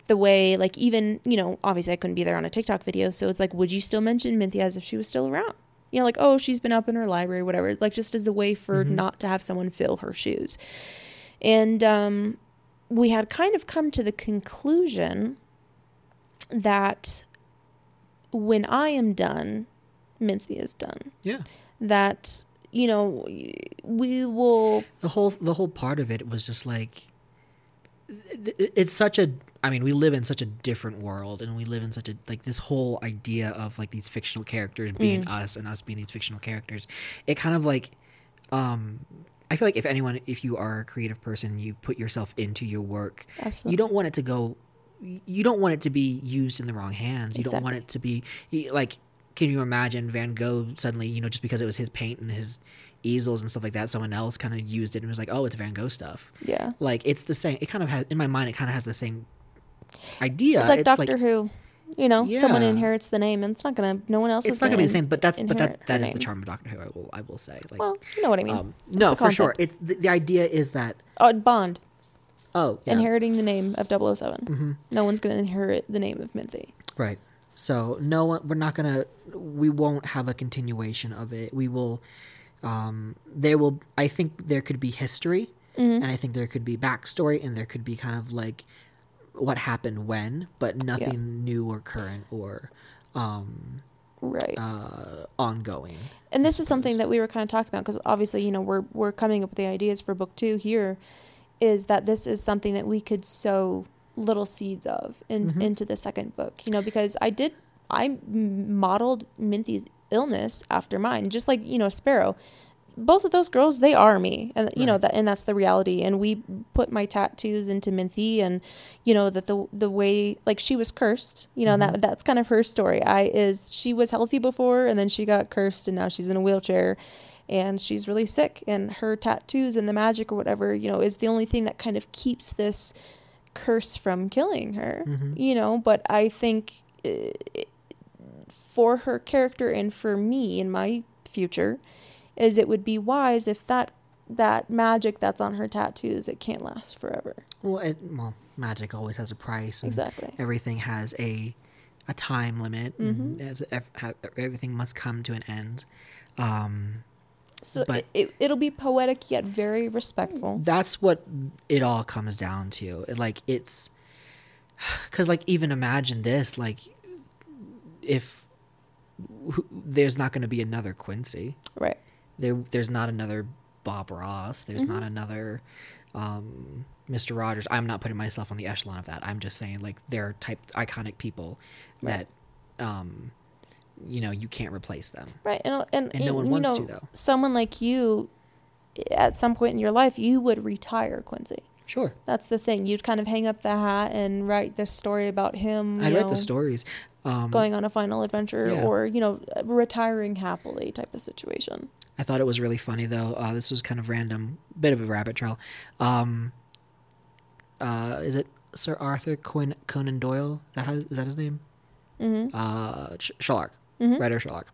the way like even you know obviously i couldn't be there on a tiktok video so it's like would you still mention minthy as if she was still around you know like oh she's been up in her library whatever like just as a way for not to have someone fill her shoes and um, we had kind of come to the conclusion that when I am done, Minthy is done. Yeah. That, you know, we will. the whole the whole part of it was just like it's such a i mean we live in such a different world and we live in such a like this whole idea of like these fictional characters being us and us being these fictional characters. It kind of like um i feel like if anyone if you are a creative person you put yourself into your work Absolutely. you don't want it to go you don't want it to be used in the wrong hands. You don't want it to be like can you imagine van gogh suddenly you know just because it was his paint and his easels and stuff like that someone else kind of used it and was like oh it's van gogh stuff Yeah. like it's the same it kind of has in my mind it kind of has the same idea It's like Doctor Who. You know, someone inherits the name, and it's not gonna. No one else. it's is not gonna be the same but that's but that that is the charm of doctor who i will i will say like Well, you know what I mean. um no for sure it's the, the idea is that oh, Bond oh yeah. inheriting the name of 7 Mhm. No one's gonna inherit the name of Minthy. Right. So no one we're not gonna we won't have a continuation of it. We will um there will I think there could be history Mm-hmm. and I think there could be backstory and there could be kind of like what happened when, but nothing new or current or um Right. uh ongoing. and this is something that we were kind of talking about because obviously you know we're we're coming up with the ideas for book two here is that this is something that we could sow little seeds of in, Mhm. into the second book you know because i did I modeled minthy's illness after mine just like you know sparrow. Both of those girls they are me. And you know that and that's the reality. And we put my tattoos into Minthy and you know that the the way like she was cursed you know and that that's kind of her story. I is she was healthy before and then she got cursed and now she's in a wheelchair and she's really sick. And her tattoos and the magic or whatever you know is the only thing that kind of keeps this curse from killing her Mhm. you know. But i think uh, for her character and for me in my future is it would be wise if that that magic that's on her tattoos it can't last forever Well, it, well, magic always has a price and exactly everything has a a time limit Mm-hmm. as everything must come to an end. Um so but- it, it, it'll be poetic yet very respectful that's what it all comes down to It- like it's because like even imagine this like if there's not going to be another Quincy. Right. There, there's not another Bob Ross. There's not another um, Mr. Rogers. I'm not putting myself on the echelon of that. I'm just saying like they're type iconic people that, um, you know, you can't replace them. Right. And and, And no one you wants know, to, though. Someone like you, at some point in your life, you would retire Quincy. Sure, That's the thing. You'd kind of hang up the hat and write the story about him. I you read know, the stories. Um, Going on a final adventure, Yeah. or you know, retiring happily type of situation. I thought it was really funny though. Uh, this was kind of random, bit of a rabbit trail. Um, uh, is it Sir Arthur Conan, Conan Doyle? Is that how, is that his name? Mm-hmm. Uh, Sh- Sherlock, Mhm. writer Sherlock,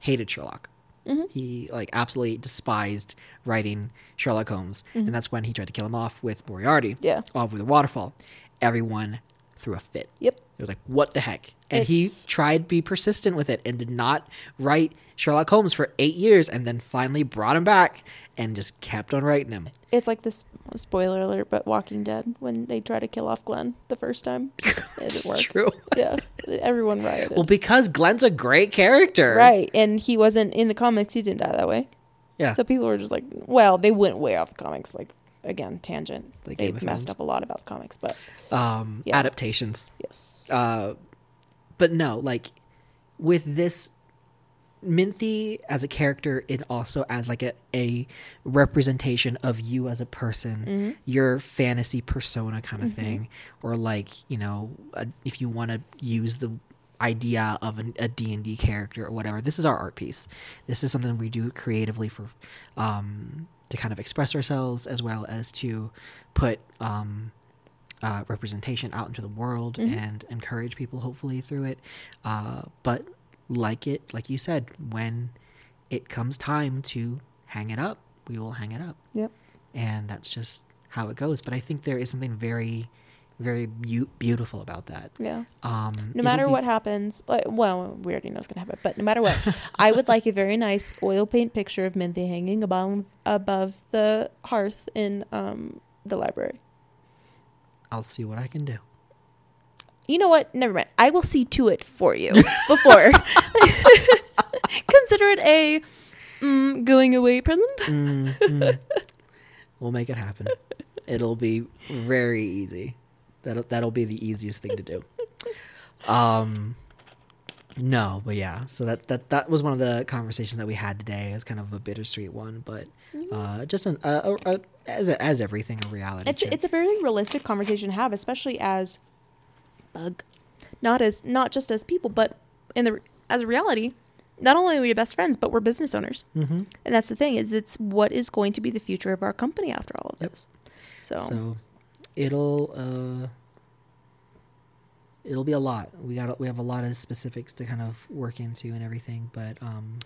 hated Sherlock. Mhm. He like absolutely despised writing Sherlock Holmes, Mm-hmm. and that's when he tried to kill him off with Moriarty. Yeah. over the waterfall. Everyone threw a fit. Yep. It was like, what the heck? And he tried to be persistent with it and did not write Sherlock Holmes for eight years and then finally brought him back and just kept on writing him. It's like this spoiler alert, but Walking Dead when they try to kill off Glenn the first time, it It's didn't work. true. Yeah, everyone rioted. Well, because Glenn's a great character. right, and he wasn't in the comics. He didn't die that way. Yeah. So people were just like, well, they went way off the comics. Like again, tangent. Like they messed up a lot about the comics, but um, Yeah. adaptations. yes. Uh, but no, like with this Minthy as a character and also as like a, a representation of you as a person, Mm-hmm. your fantasy persona kind of thing, or like you know, a, if you want to use the idea of an, a D&D character or whatever this is our art piece this is something we do creatively for um, to kind of express ourselves as well as to put um, uh, representation out into the world and encourage people hopefully through it. Uh, but like it like you said when it comes time to hang it up we will hang it up. Yep. and that's just how it goes. But i think there is something very very beau- beautiful about that Yeah. um No matter be- what happens, like, well, we already know it's gonna happen. But no matter what, I would like a very nice oil paint picture of Minthy hanging above above the hearth in um, the library. i'll see what i can do You know what? Never mind. I will see to it for you before. Consider it a mm, going away present. Mm, mm. we'll make it happen it'll be very easy that'll that'll be the easiest thing to do um no but yeah so that that that was one of the conversations that we had today It's kind of a bittersweet one but uh just an uh, uh, uh, as as everything a reality It's check. it's a very realistic conversation to have, especially as bug, not as not just as people, but in the as a reality. Not only are we best friends, but we're business owners, mm-hmm. and that's the thing is it's what is going to be the future of our company after all of this. So, so it'll uh it'll be a lot we got we have a lot of specifics to kind of work into and everything but um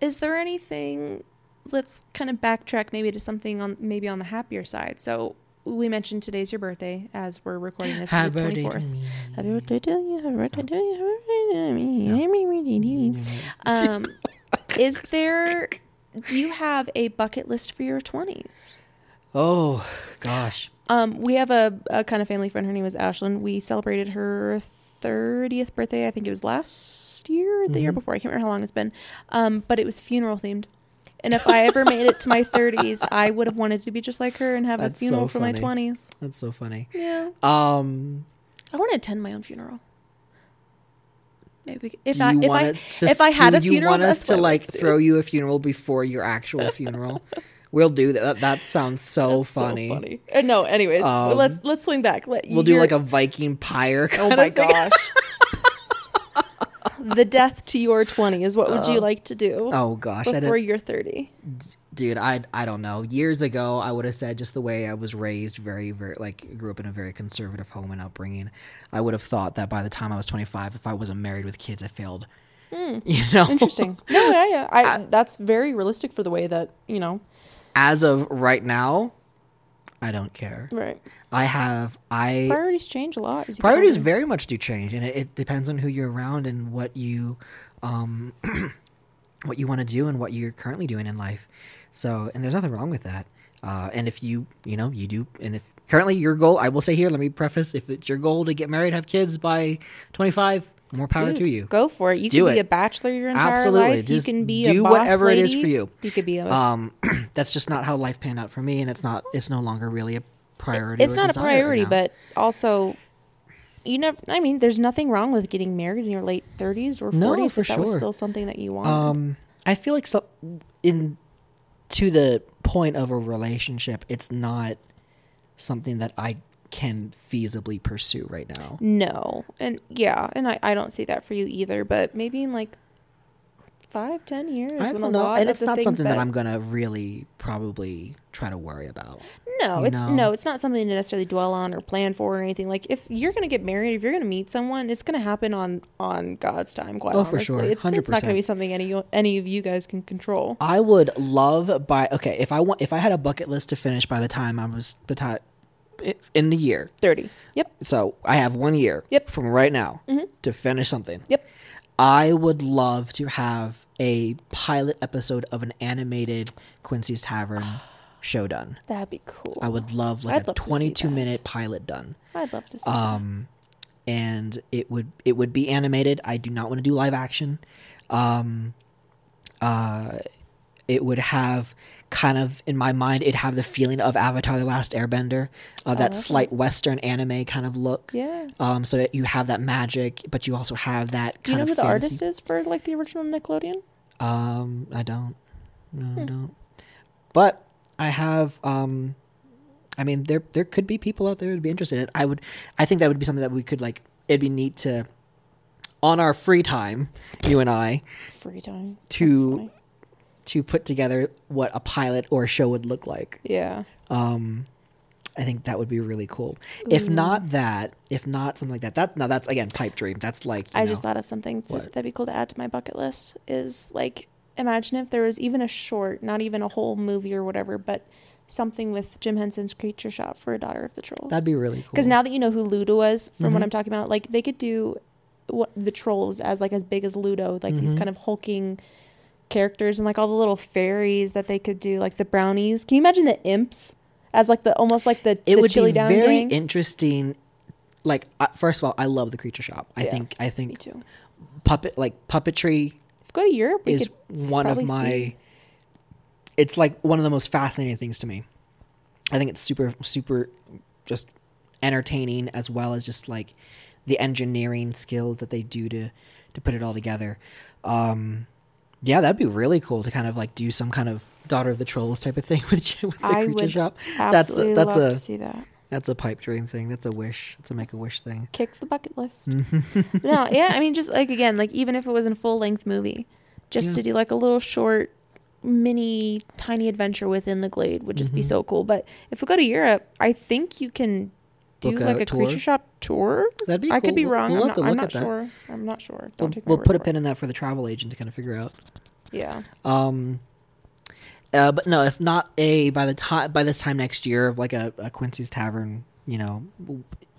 is there anything? Let's kind of backtrack maybe to something on maybe on the happier side. So we mentioned today's your birthday as we're recording this Happy the birthday to fourth. me. Happy birthday to you. Happy birthday to you. Happy birthday to me. Happy birthday to you. Um, is there? Do you have a bucket list for your twenties? oh gosh Um, we have a, a kind of family friend. Her name is Ashlyn. We celebrated her thirtieth birthday. I think it was last year, the year before. I can't remember how long it's been. Um, but it was funeral themed. And if I ever made it to my thirties, I would have wanted to be just like her and have That's a funeral so for my twenties. that's so funny Yeah, um I want to attend my own funeral. Maybe if I if I to, if I had a you want us to like throw you a funeral before your actual funeral we'll do that that, sounds so That's so funny, Uh, no, anyways, Um, let's let's swing back. Let, we'll do like a viking pyre Oh my gosh. the death to your 20s. What would you like to do oh gosh before you're 30? dude i i don't know years ago i would have said just the way i was raised very very like grew up in a very conservative home and upbringing i would have thought that by the time i was 25 if i wasn't married with kids i failed you know. Interesting. No, yeah, yeah. I, that's very realistic for the way that, you know, as of right now i don't care right. i have i Priorities change a lot. as you get priorities very much do change and it, it depends on who you're around and what you um what you want to do and what you're currently doing in life so and there's nothing wrong with that uh and if you you know you do and if currently your goal i will say here let me preface if it's your goal to get married have kids by 25 more power Dude, to you. Go for it. You Do can be a bachelor your entire Absolutely. life. You Just can be do a boss whatever it is for you. You could be a. Um, that's just not how life panned out for me, and it's not. It's no longer really a priority. it's not a priority, now. but also, you never. I mean, there's nothing wrong with getting married in your late 30s or 40s No, if that was still something that you want. Um, I feel like so in to the point of a relationship, it's not something that I can feasibly pursue right now. no, and yeah, and I, I don't see that for you either. But maybe in like five, ten years, I don't know, and it's not something that, I'm gonna really probably try to worry about. No, it's know? no, it's not something to necessarily dwell on or plan for or anything. Like if you're gonna get married, if you're gonna meet someone, it's gonna happen on on God's time. Quite Oh, honestly, for sure. it's, it's not gonna be something any any of you guys can control. I would love by okay if I want if I had a bucket list to finish by the time I was ti- in the year. Thirty. Yep. So I have one year. Yep. From right now Mhm. to finish something. Yep. I would love to have a pilot episode of an animated Quincy's Tavern show done. That'd be cool. I would love like I'd a love 22 minute pilot done. I'd love to see. that. Um, and it would it would be animated. I do not want to do live action. Um, uh, it would have kind of in my mind it'd have the feeling of Avatar: The Last Airbender, of that okay. slight Western anime kind of look. Yeah. Um, so that you have that magic, but you also have that Do you kind know of who the artist is for like the original Nickelodeon? Um, I don't. No, Hmm. I don't. But I have. Um, I mean, there there could be people out there who'd be interested. in it. I would. I think that would be something that we could like. It'd be neat to, on our free time, you and I, Free time. To-. To put together what a pilot or a show would look like. Yeah. Um, I think that would be really cool. If not that, if not something like that, that now that's again pipe dream. That's like you I know, just thought of something th- that'd be cool to add to my bucket list. Is like imagine if there was even a short, not even a whole movie or whatever, but something with Jim Henson's Creature Shop for a Daughter of the Trolls. that'd be really cool. because now that you know who Ludo was from Mm-hmm. what I'm talking about, like they could do what the trolls as like as big as Ludo, like these Mm-hmm. kind of hulking characters and like all the little fairies that they could do, like the brownies. Can you imagine the imps as like the almost like the it the would chili be down very gang? interesting. Like uh, first of all, I love the creature shop. I Yeah, think I think puppet like puppetry If go to Europe, is one of my. see- It's like one of the most fascinating things to me. I think it's super super, just entertaining as well as just like the engineering skills that they do to to put it all together. Um, yeah, that'd be really cool to kind of like do some kind of Daughter of the Trolls type of thing with, with the I creature shop. That's a, that's love a to see that. that's a pipe dream thing. That's a wish. It's a make a wish thing. Kick the bucket list. no, yeah, I mean, just like again, like even if it wasn't a full length movie, just Yeah. to do like a little short, mini, tiny adventure within the glade would just be Mm-hmm. so cool. But if we go to Europe, I think you can do Book like a a creature shop tour. That'd be I cool. could be We'll- wrong. we'll I'm not, I'm not sure. I'm not sure. Don't We'll, take my we'll put a pin in that for the travel agent to kind of figure out. Yeah. Um, uh, but no, if not a by the time by this time next year of like a, a Quincy's Tavern, you know,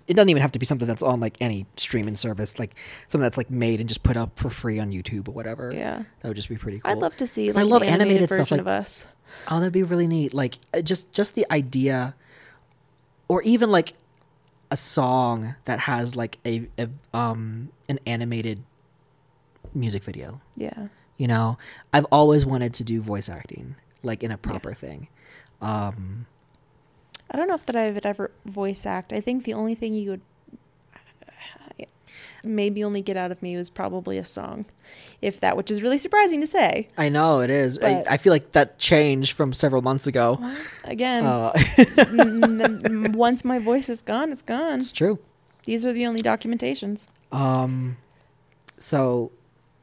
it doesn't even have to be something that's on like any streaming service, like something that's like made and just put up for free on YouTube or whatever. Yeah. that would just be pretty cool. I'd love to see. like I love an animated, animated stuff version like of us. Oh, that'd be really neat. Like uh, just just the idea, or even like a song that has like a, a um an animated music video. Yeah. You know, I've always wanted to do voice acting, like in a proper thing. Um, I don't know if that I would ever voice act. I think the only thing you would maybe only get out of me was probably a song, if that, which is really surprising to say. I know it is. I, I feel like that changed from several months ago. Again, Uh, n- n- once my voice is gone, it's gone. it's true. These are the only documentations. Um, so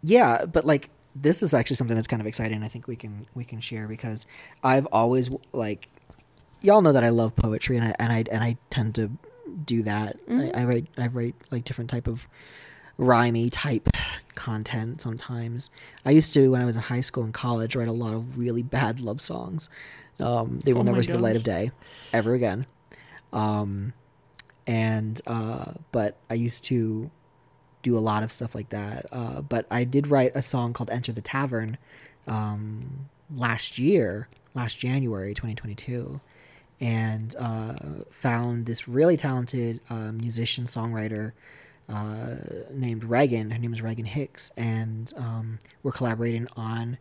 yeah, but like this is actually something that's kind of exciting. I think we can we can share because I've always like y'all know that I love poetry and I and I and I tend to do that. I, I write I write like different type of rhymey type content sometimes. I used to when I was in high school and college write a lot of really bad love songs. Um, they will Oh never see the light of day ever again. Um, and uh, but I used to do a lot of stuff like that. Uh, but I did write a song called "Enter the Tavern" um, last year, last January, 2022, and uh, found this really talented uh, musician songwriter uh, named Reagan. Her name is Reagan Hicks, and um, we're collaborating on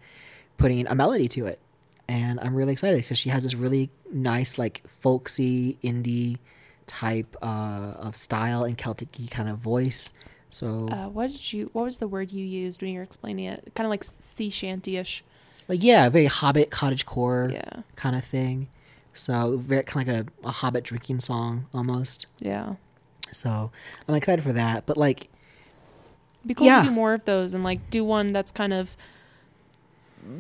putting a melody to it. And I'm really excited because she has this really nice, like folksy indie type uh, of style and Celtic kind of voice. So Uh, what did you? What was the word you used when you were explaining it? Kind of like sea shanty-ish. like yeah, very Hobbit cottage core Yeah. kind of thing. So very kind of like a, a Hobbit drinking song almost. Yeah. So I'm excited for that. But like It'd be cool Yeah. to do more of those and like do one that's kind of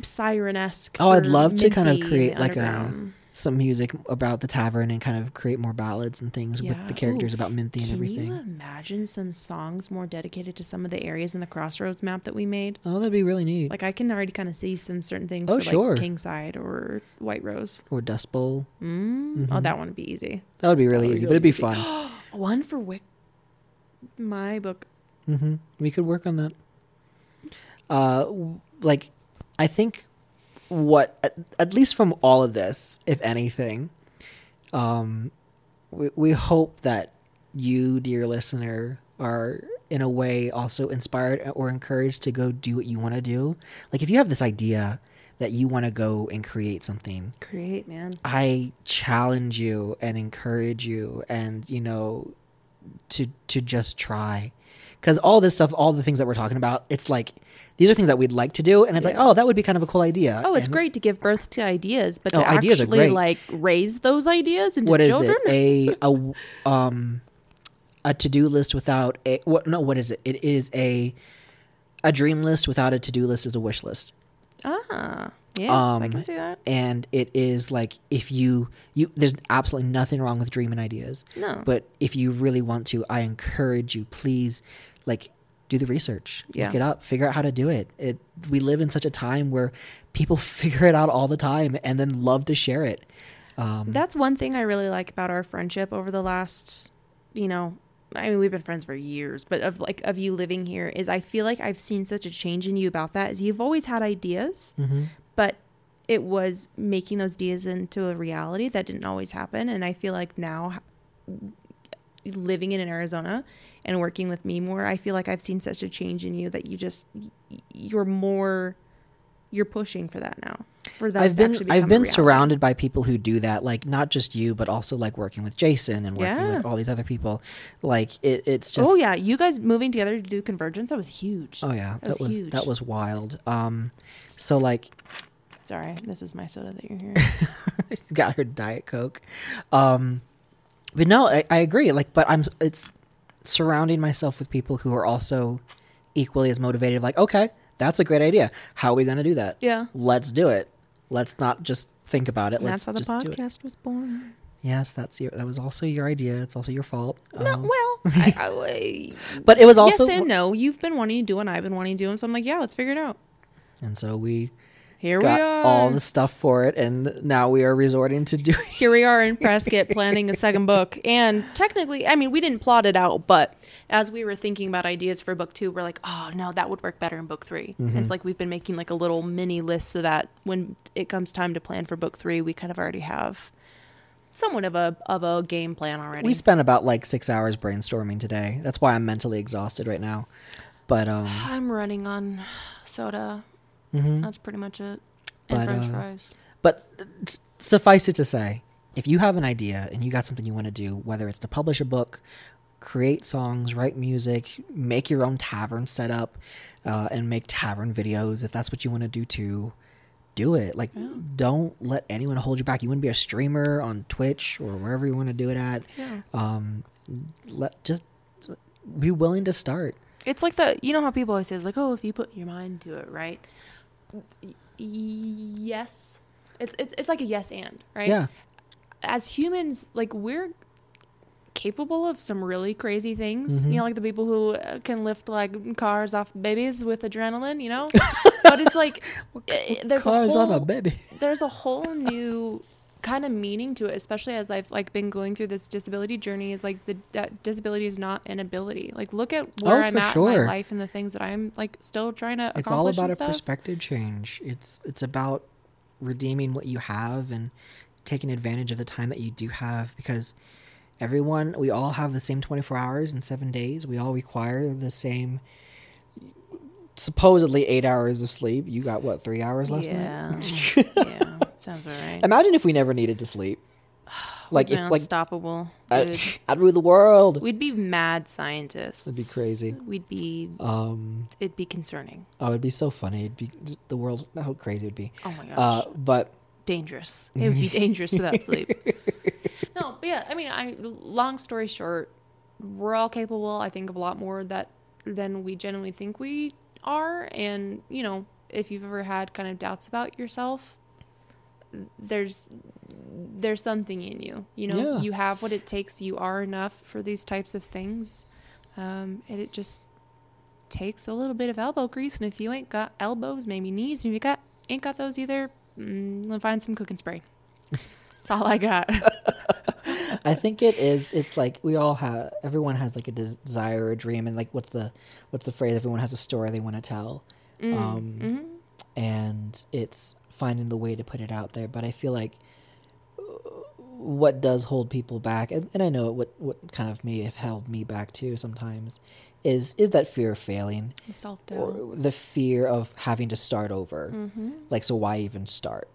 siren esque. Oh, I'd love to kind of create, like, a- some music about the tavern and kind of create more ballads and things with the characters Ooh, about Minthy and everything. Can you imagine some songs more dedicated to some of the areas in the Crossroads map that we made? Oh, that'd be really neat. Like I can already kind of see some certain things Oh, for sure. like Kingside or White Rose. or Dust Bowl. Mm? Oh, Mhm. that one would be easy. That would be really would be easy, but it'd be easy. fun. One for Wick. My book. hmm We could work on that. Uh, w- like, I think what at, at least from all of this, if anything, um, we, we hope that you, dear listener, are in a way also inspired or encouraged to go do what you want to do. Like, if you have this idea that you want to go and create something, Create, man. I challenge you and encourage you and you know to to just try cuz all this stuff all the things that we're talking about it's like these are things that we'd like to do and it's like oh that would be kind of a cool idea. Oh, it's And great to give birth to ideas, but Oh, to actually like raise those ideas into what is children. it a a um a to-do list without a what no what is it? It is a a dream list without a to-do list is a wish list. Ah, yes, I Um, can see that. and it is like if you you there's absolutely nothing wrong with dreaming ideas. No, but if you really want to i encourage you please like do the research look Yeah. it up figure out how to do it it we live in such a time where people figure it out all the time and then love to share it um That's one thing I really like about our friendship over the last, you know, I mean, we've been friends for years, but of like of you living here is I feel like I've seen such a change in you about that. Is you've always had ideas, mhm. but it was making those ideas into a reality that didn't always happen. And I feel like now, living in Arizona and working with me more, I feel like I've seen such a change in you that you just you're more you're pushing for that now. For that I've been I've been surrounded by people who do that like not just you but also like working with Jason and working Yeah. with all these other people like it, it's just oh yeah, you guys moving together to do convergence that was huge. oh yeah That that was was huge. that was wild um so like Sorry, this is my soda that you're hearing. got her diet coke um but no I, I agree like but i'm it's surrounding myself with people who are also equally as motivated like okay that's a great idea how are we going to do that yeah. let's do it let's not just think about it And let's that's how the just do it podcast was born. yes that's your that was also your idea it's also your fault No, Um, well, I, I, but it was also yes and no. You've been wanting to do what I've been wanting to do, and so I'm like, yeah, let's figure it out. and so we Here got we are. all the stuff for it and now we are resorting to doing Here we are in Prescott planning a second book, and technically, I mean, we didn't plot it out, but as we were thinking about ideas for book two, we're like, oh no, that would work better in book 3 Mm-hmm. It's like we've been making like a little mini list so that when it comes time to plan for book three, we kind of already have somewhat of a of a game plan already. we spent about like six hours brainstorming today that's why i'm mentally exhausted right now but um I'm running on soda. Mhm. That's pretty much it. But, And French uh, fries. But s- suffice it to say, if you have an idea and you got something you want to do, whether it's to publish a book, create songs, write music, make your own tavern setup, uh, and make tavern videos, if that's what you want to do too, do it. Like, Yeah. don't let anyone hold you back. You want to be a streamer on Twitch or wherever you want to do it at. Yeah. Um, let just be willing to start. It's like the you know how people always say it's like, oh, if you put your mind to it, right? Yes. It's it's it's like a yes and, right? Yeah. As humans, like we're capable of some really crazy things. Mhm. You know, like the people who uh, can lift like cars off babies with adrenaline, you know? but it's like eh, there's Cars a on whole a baby. there's a whole new kind of meaning to it especially as i've like been going through this disability journey is like the uh, disability is not an ability like look at where Oh, i'm at in sure. my life and the things that i'm like still trying to it's all about a stuff. perspective change it's it's about redeeming what you have and taking advantage of the time that you do have because everyone we all have the same 24 hours and seven days we all require the same supposedly eight hours of sleep you got what three hours last yeah. night yeah. Sounds all right. imagine if we never needed to sleep like if like unstoppable. I'd, dude. I'd rule the world We'd be mad scientists. It'd be crazy. We'd be. um It'd be concerning. oh it'd be so funny it'd be the world how crazy it'd be Oh my gosh. uh but dangerous. It would be dangerous without sleep. No, but yeah, I mean, I long story short, we're all capable. I think of a lot more that than we genuinely think we are, and you know, if you've ever had kind of doubts about yourself, there's there's something in you. You know, Yeah. you have what it takes. You are enough for these types of things, um, and it just takes a little bit of elbow grease. And if you ain't got elbows, maybe knees, and if you got ain't got those either, mm, find some cooking spray. That's all I got. I think it is. It's like we all have. Everyone has like a des- desire or a dream, and like what's the what's the phrase? Everyone has a story they want to tell, Mm, um, mhm. and it's finding the way to put it out there. But I feel like uh, what does hold people back, and, and I know what what kind of may have held me back too sometimes, is is that fear of failing The self doubt. the fear of having to start over. Mm-hmm. Like, so why even start?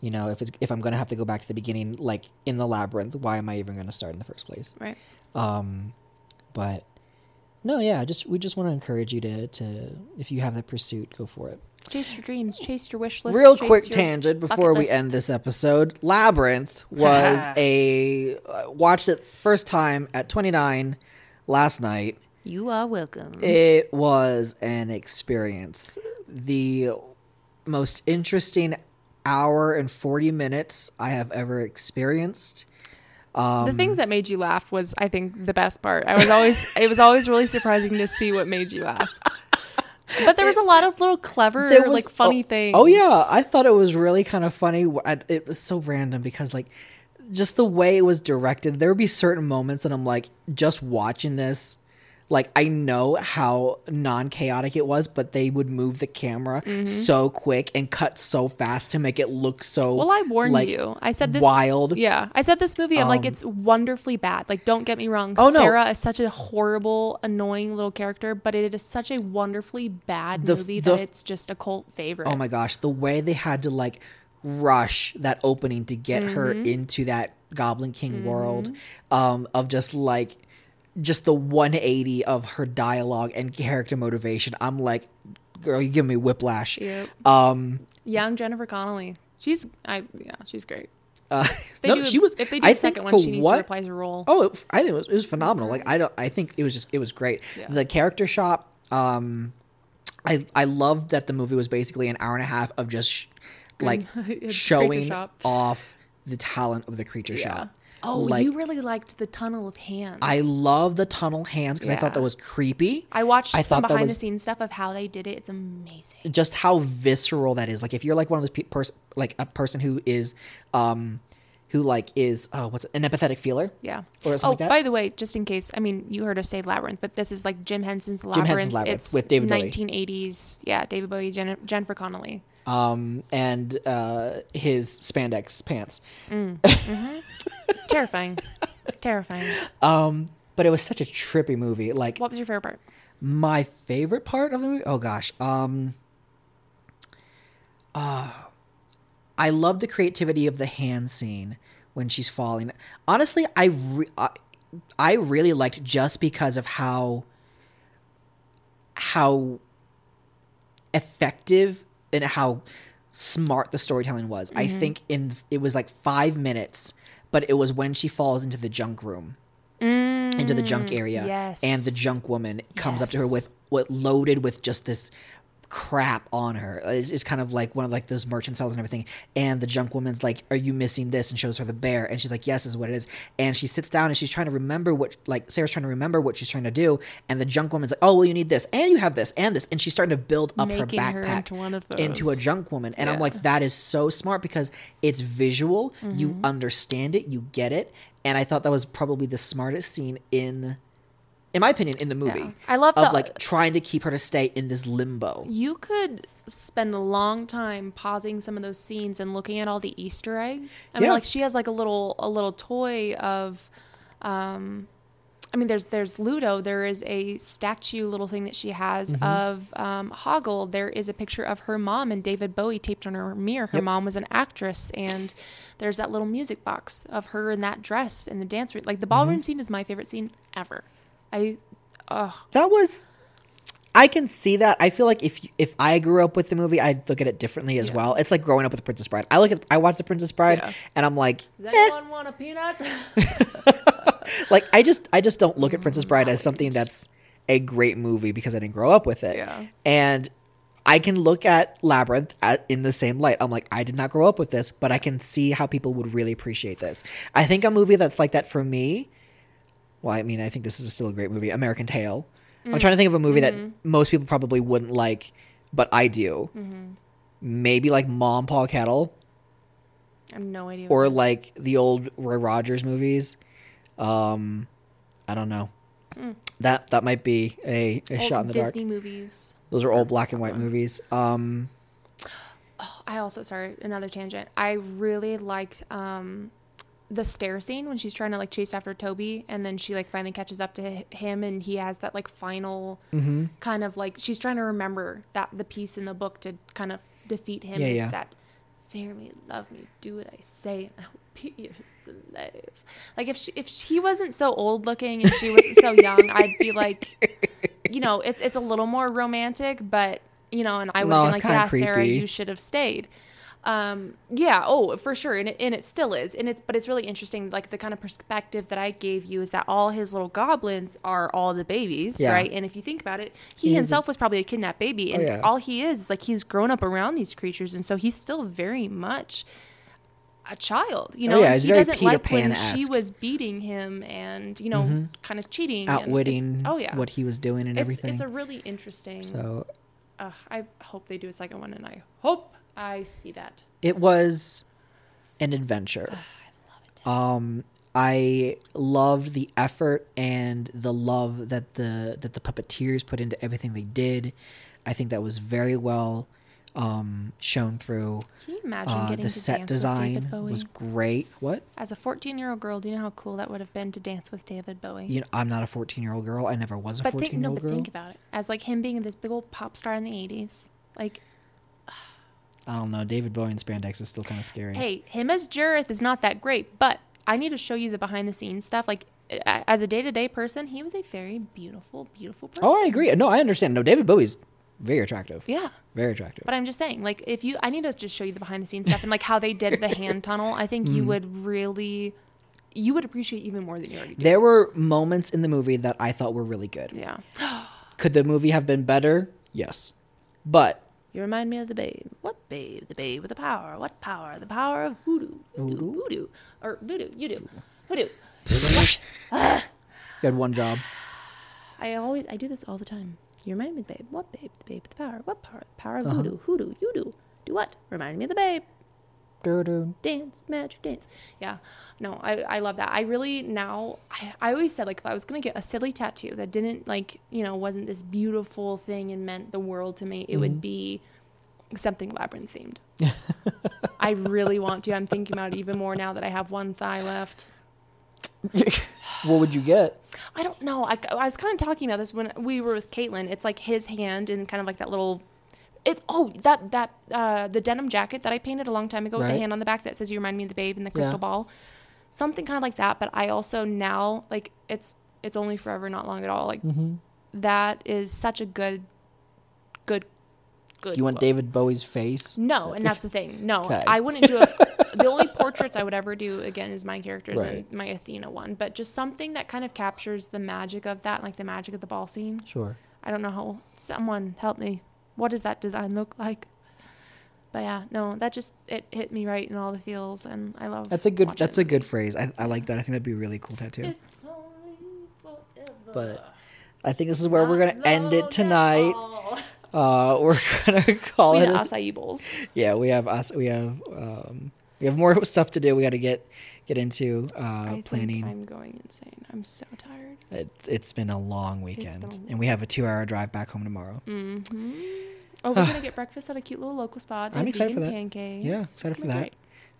You know, if it's if I'm gonna have to go back to the beginning, like in the labyrinth, why am I even gonna start in the first place? Right. Um, but no, yeah, just we just want to encourage you to to if you have that pursuit, go for it. Chase your dreams. Chase your wish list. Real quick tangent before we list. end this episode. Labyrinth was a uh, watched it first time at 29 last night. You are welcome. It was an experience. The most interesting hour and 40 minutes I have ever experienced. Um, the things that made you laugh was, I think, the best part. I was always, it was always really surprising to see what made you laugh. But there was a lot of little clever, was- like funny oh, things. Oh yeah, I thought it was really kind of funny. I- It was so random because like just the way it was directed. There would be certain moments that I'm like just watching this. Like I know how non-chaotic it was, but they would move the camera so quick and cut so fast to make it look so. Well, I warned like, you. I said this. wild. Yeah, I said this movie. I'm like, Um, it's wonderfully bad. Like, don't get me wrong. Oh, no. Sarah is such a horrible, annoying little character, but it is such a wonderfully bad The- movie the- that it's just a cult favorite. Oh my gosh, the way they had to like rush that opening to get her Mm-hmm. into that Goblin King world um, of just like just the 180 of her dialogue and character motivation. I'm like, girl, you give me whiplash. Yep. Um, Young Jennifer Connelly. She's, I yeah, she's great. uh, no, do, she was. If they do I a second one, she needs what- to reprise her role. Oh, it, I think it was, it was phenomenal. Like I don't, I think it was just it was great. Yeah. The character shop. Um, I I loved that the movie was basically an hour and a half of just sh- like showing off the talent of the creature yeah. shop. Oh, Like- you really liked the Tunnel of Hands. I love the tunnel hands because I thought that was creepy. I watched I some behind was- the scenes stuff of how they did it. It's amazing. Just how visceral that is. Like if you're like one of those pe- pers- like a person who is, um, who like is oh what's it, an empathetic feeler. Yeah. Or something oh, like that? by the way, just in case, I mean, you heard us say Labyrinth, but this is like Jim Henson's Labyrinth. jim Henson's Labyrinth it's with David Bowie. 1980s. Yeah, David Bowie, Jen- Jennifer Connelly. Um, and uh, his spandex pants. Terrifying. Terrifying. Um, but it was such a trippy movie. Like What was your favorite part? my favorite part of the movie. Oh gosh. Um. Uh, I love the creativity of the hand scene when she's falling. Honestly, I re- I, I really liked just because of how how effective and how smart the storytelling was. I think in it was like 5 minutes, but it was when she falls into the junk room into the junk area Mm, yes. and the junk woman comes up to her with what loaded with just this crap on her. It's, it's kind of like one of like those merchant cells and everything. And the junk woman's like are you missing this? And shows her the bear. And she's like yes this is what it is. And she sits down and she's trying to remember what like sarah's trying to remember what she's trying to do. And the junk woman's like oh well you need this. And you have this. And this. And she's starting to build up her Making her backpack into one of into a junk woman. And i'm like that is so smart because it's visual. You Mm-hmm. understand it. You get it. And i thought that was probably the smartest scene in in my opinion in the movie Yeah. I love of the- like trying to keep her to stay in this limbo You could spend a long time pausing some of those scenes and looking at all the Easter eggs. I mean, like she has like a little a little toy of Um, I mean, there's there's Ludo. There is a statue, little thing that she has Mm-hmm. of um, Hoggle. There is a picture of her mom and David Bowie taped on her mirror. Her Yep. mom was an actress, and there's that little music box of her in that dress in the dance room. Like the ballroom Mm-hmm. scene is my favorite scene ever. I, oh, That was. I can see that. I feel like if if I grew up with the movie, I'd look at it differently as Yeah. well. It's like growing up with the Princess Bride. I look at I watch the Princess Bride, Yeah. and I'm like, does eh. anyone want a peanut? like I just I just don't look at Princess Bride as something that's a great movie because I didn't grow up with it. Yeah. And I can look at Labyrinth at, in the same light. I'm like, I did not grow up with this, but I can see how people would really appreciate this. I think a movie that's like that for me. Well, I mean, I think this is still a great movie, American Tail. I'm trying to think of a movie that most people probably wouldn't like, but I do. Maybe like Mom, Paul Kettle, I have no idea. or like the old Roy Rogers movies. Um, I don't know. That that might be a, a old shot in the Disney dark. movies. Those are all black and white movies. Um, I also sorry, another tangent. I really liked um the stair scene when she's trying to like chase after Toby and then she like finally catches up to him and he has that like final Mm-hmm. kind of like she's trying to remember that the piece in the book to kind of defeat him Yeah, is yeah. that fear me, love me, do what I say, and I will be your slave. Like if she, if he wasn't so old looking and she wasn't so young, I'd be like, you know, it's it's a little more romantic, but you know, and I would No, have been like, yeah, Sarah, you should have stayed. Um, yeah, oh, for sure, and it, and it still is, and it's but it's really interesting. Like the kind of perspective that I gave you is that all his little goblins are all the babies, Yeah. right? And if you think about it, he He himself was probably a kidnapped baby, and Oh, yeah. all he is is like he's grown up around these creatures, and so he's still very much a child. You Oh, know, yeah, and he's he doesn't Peter like when she was beating him and you know kind of cheating, outwitting oh yeah, what he was doing and it's, everything. it's a really interesting. so uh, I hope they do a second one, and I hope I see that. it was an adventure. Ugh, I love it. Um, I loved the effort and the love that the that the puppeteers put into everything they did. I think that was very well um, shown through. Can you imagine Uh, getting the to set dance with David design was great. What? As a 14 year old girl, do you know how cool that would have been to dance with David Bowie? You know, I'm not a 14 year old girl. I never was a but 14 think year no, but girl. think about it. As like him being this big old pop star in the 80s. Like, I don't know. David Bowie in spandex is still kind of scary. hey, him as Jareth is not that great, but I need to show you the behind the scenes stuff. Like, as a day to day person, he was a very beautiful, beautiful person. oh, I agree. No, I understand. No, David Bowie's very attractive. Yeah. Very attractive. But I'm just saying, like, if you, I need to just show you the behind the scenes stuff and like how they did the hand tunnel. I think Mm. you would really, you would appreciate even more than you already do. there were moments in the movie that I thought were really good. Yeah. Could the movie have been better? Yes. But You remind me of the babe. What babe? The babe with the power. What power? The power of voodoo. Voodoo. Voodoo. Or voodoo. You do. Voodoo. you had one job. I always, I do this all the time. You remind me of the babe. What babe? The babe with the power. What power? The power of uh-huh. voodoo. Voodoo. You do. Do what? Remind me of the babe. Doo-doo. dance, magic dance. Yeah, no, I, I love that. I really now, I, I always said like if I was gonna get a silly tattoo that didn't like, you know, wasn't this beautiful thing and meant the world to me, it would mm-hmm. be something labyrinth themed. I really want to. I'm thinking about it even more now that I have one thigh left. what would you get? I don't know. I, I was kind of talking about this when we were with Caitlin. It's like his hand and kind of like that little. It oh that that uh, the denim jacket that I painted a long time ago with the hand on the back that says "You remind me of the babe" and the crystal Yeah. ball, something kind of like that. But I also now like it's it's only forever, not long at all. Like Mm-hmm. that is such a good, good, good. You want quote. David Bowie's face? No, and that's the thing. No, Okay. I wouldn't do it. the only portraits I would ever do again is my characters Right. and my Athena one, but just something that kind of captures the magic of that, like the magic of the ball scene. Sure. I don't know how. Someone help me. What does that design look like? But yeah, no, that just it hit me right in all the feels, and I love. That's a good. That's it. a good phrase. I, I like that. I think that'd be a really cool tattoo. It's. But I think this is where we're gonna end it tonight. Uh, we're gonna call We it. acai bowls. yeah, we have us. We have um, we have more stuff to do. We got to get get into uh, planning. I'm going insane. I'm so tired. It, it's been a long weekend, a and we have a two-hour drive back home tomorrow. Mm-hmm. Oh, we're gonna get breakfast at a cute little local spot. They I'm excited for that. Pancakes. Yeah, excited for that.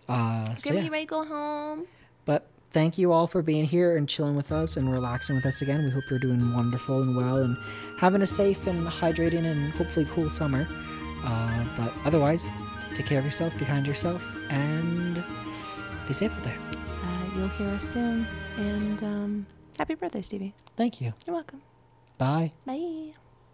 Uh, so yeah. ready to go home. But thank you all for being here and chilling with us and relaxing with us again. We hope you're doing wonderful and well and having a safe and hydrating and hopefully cool summer. Uh, but otherwise, take care of yourself, be kind to yourself, and be safe out there you'll hear us soon. And um, happy birthday, Stevie. Thank you. You're welcome. Bye. Bye.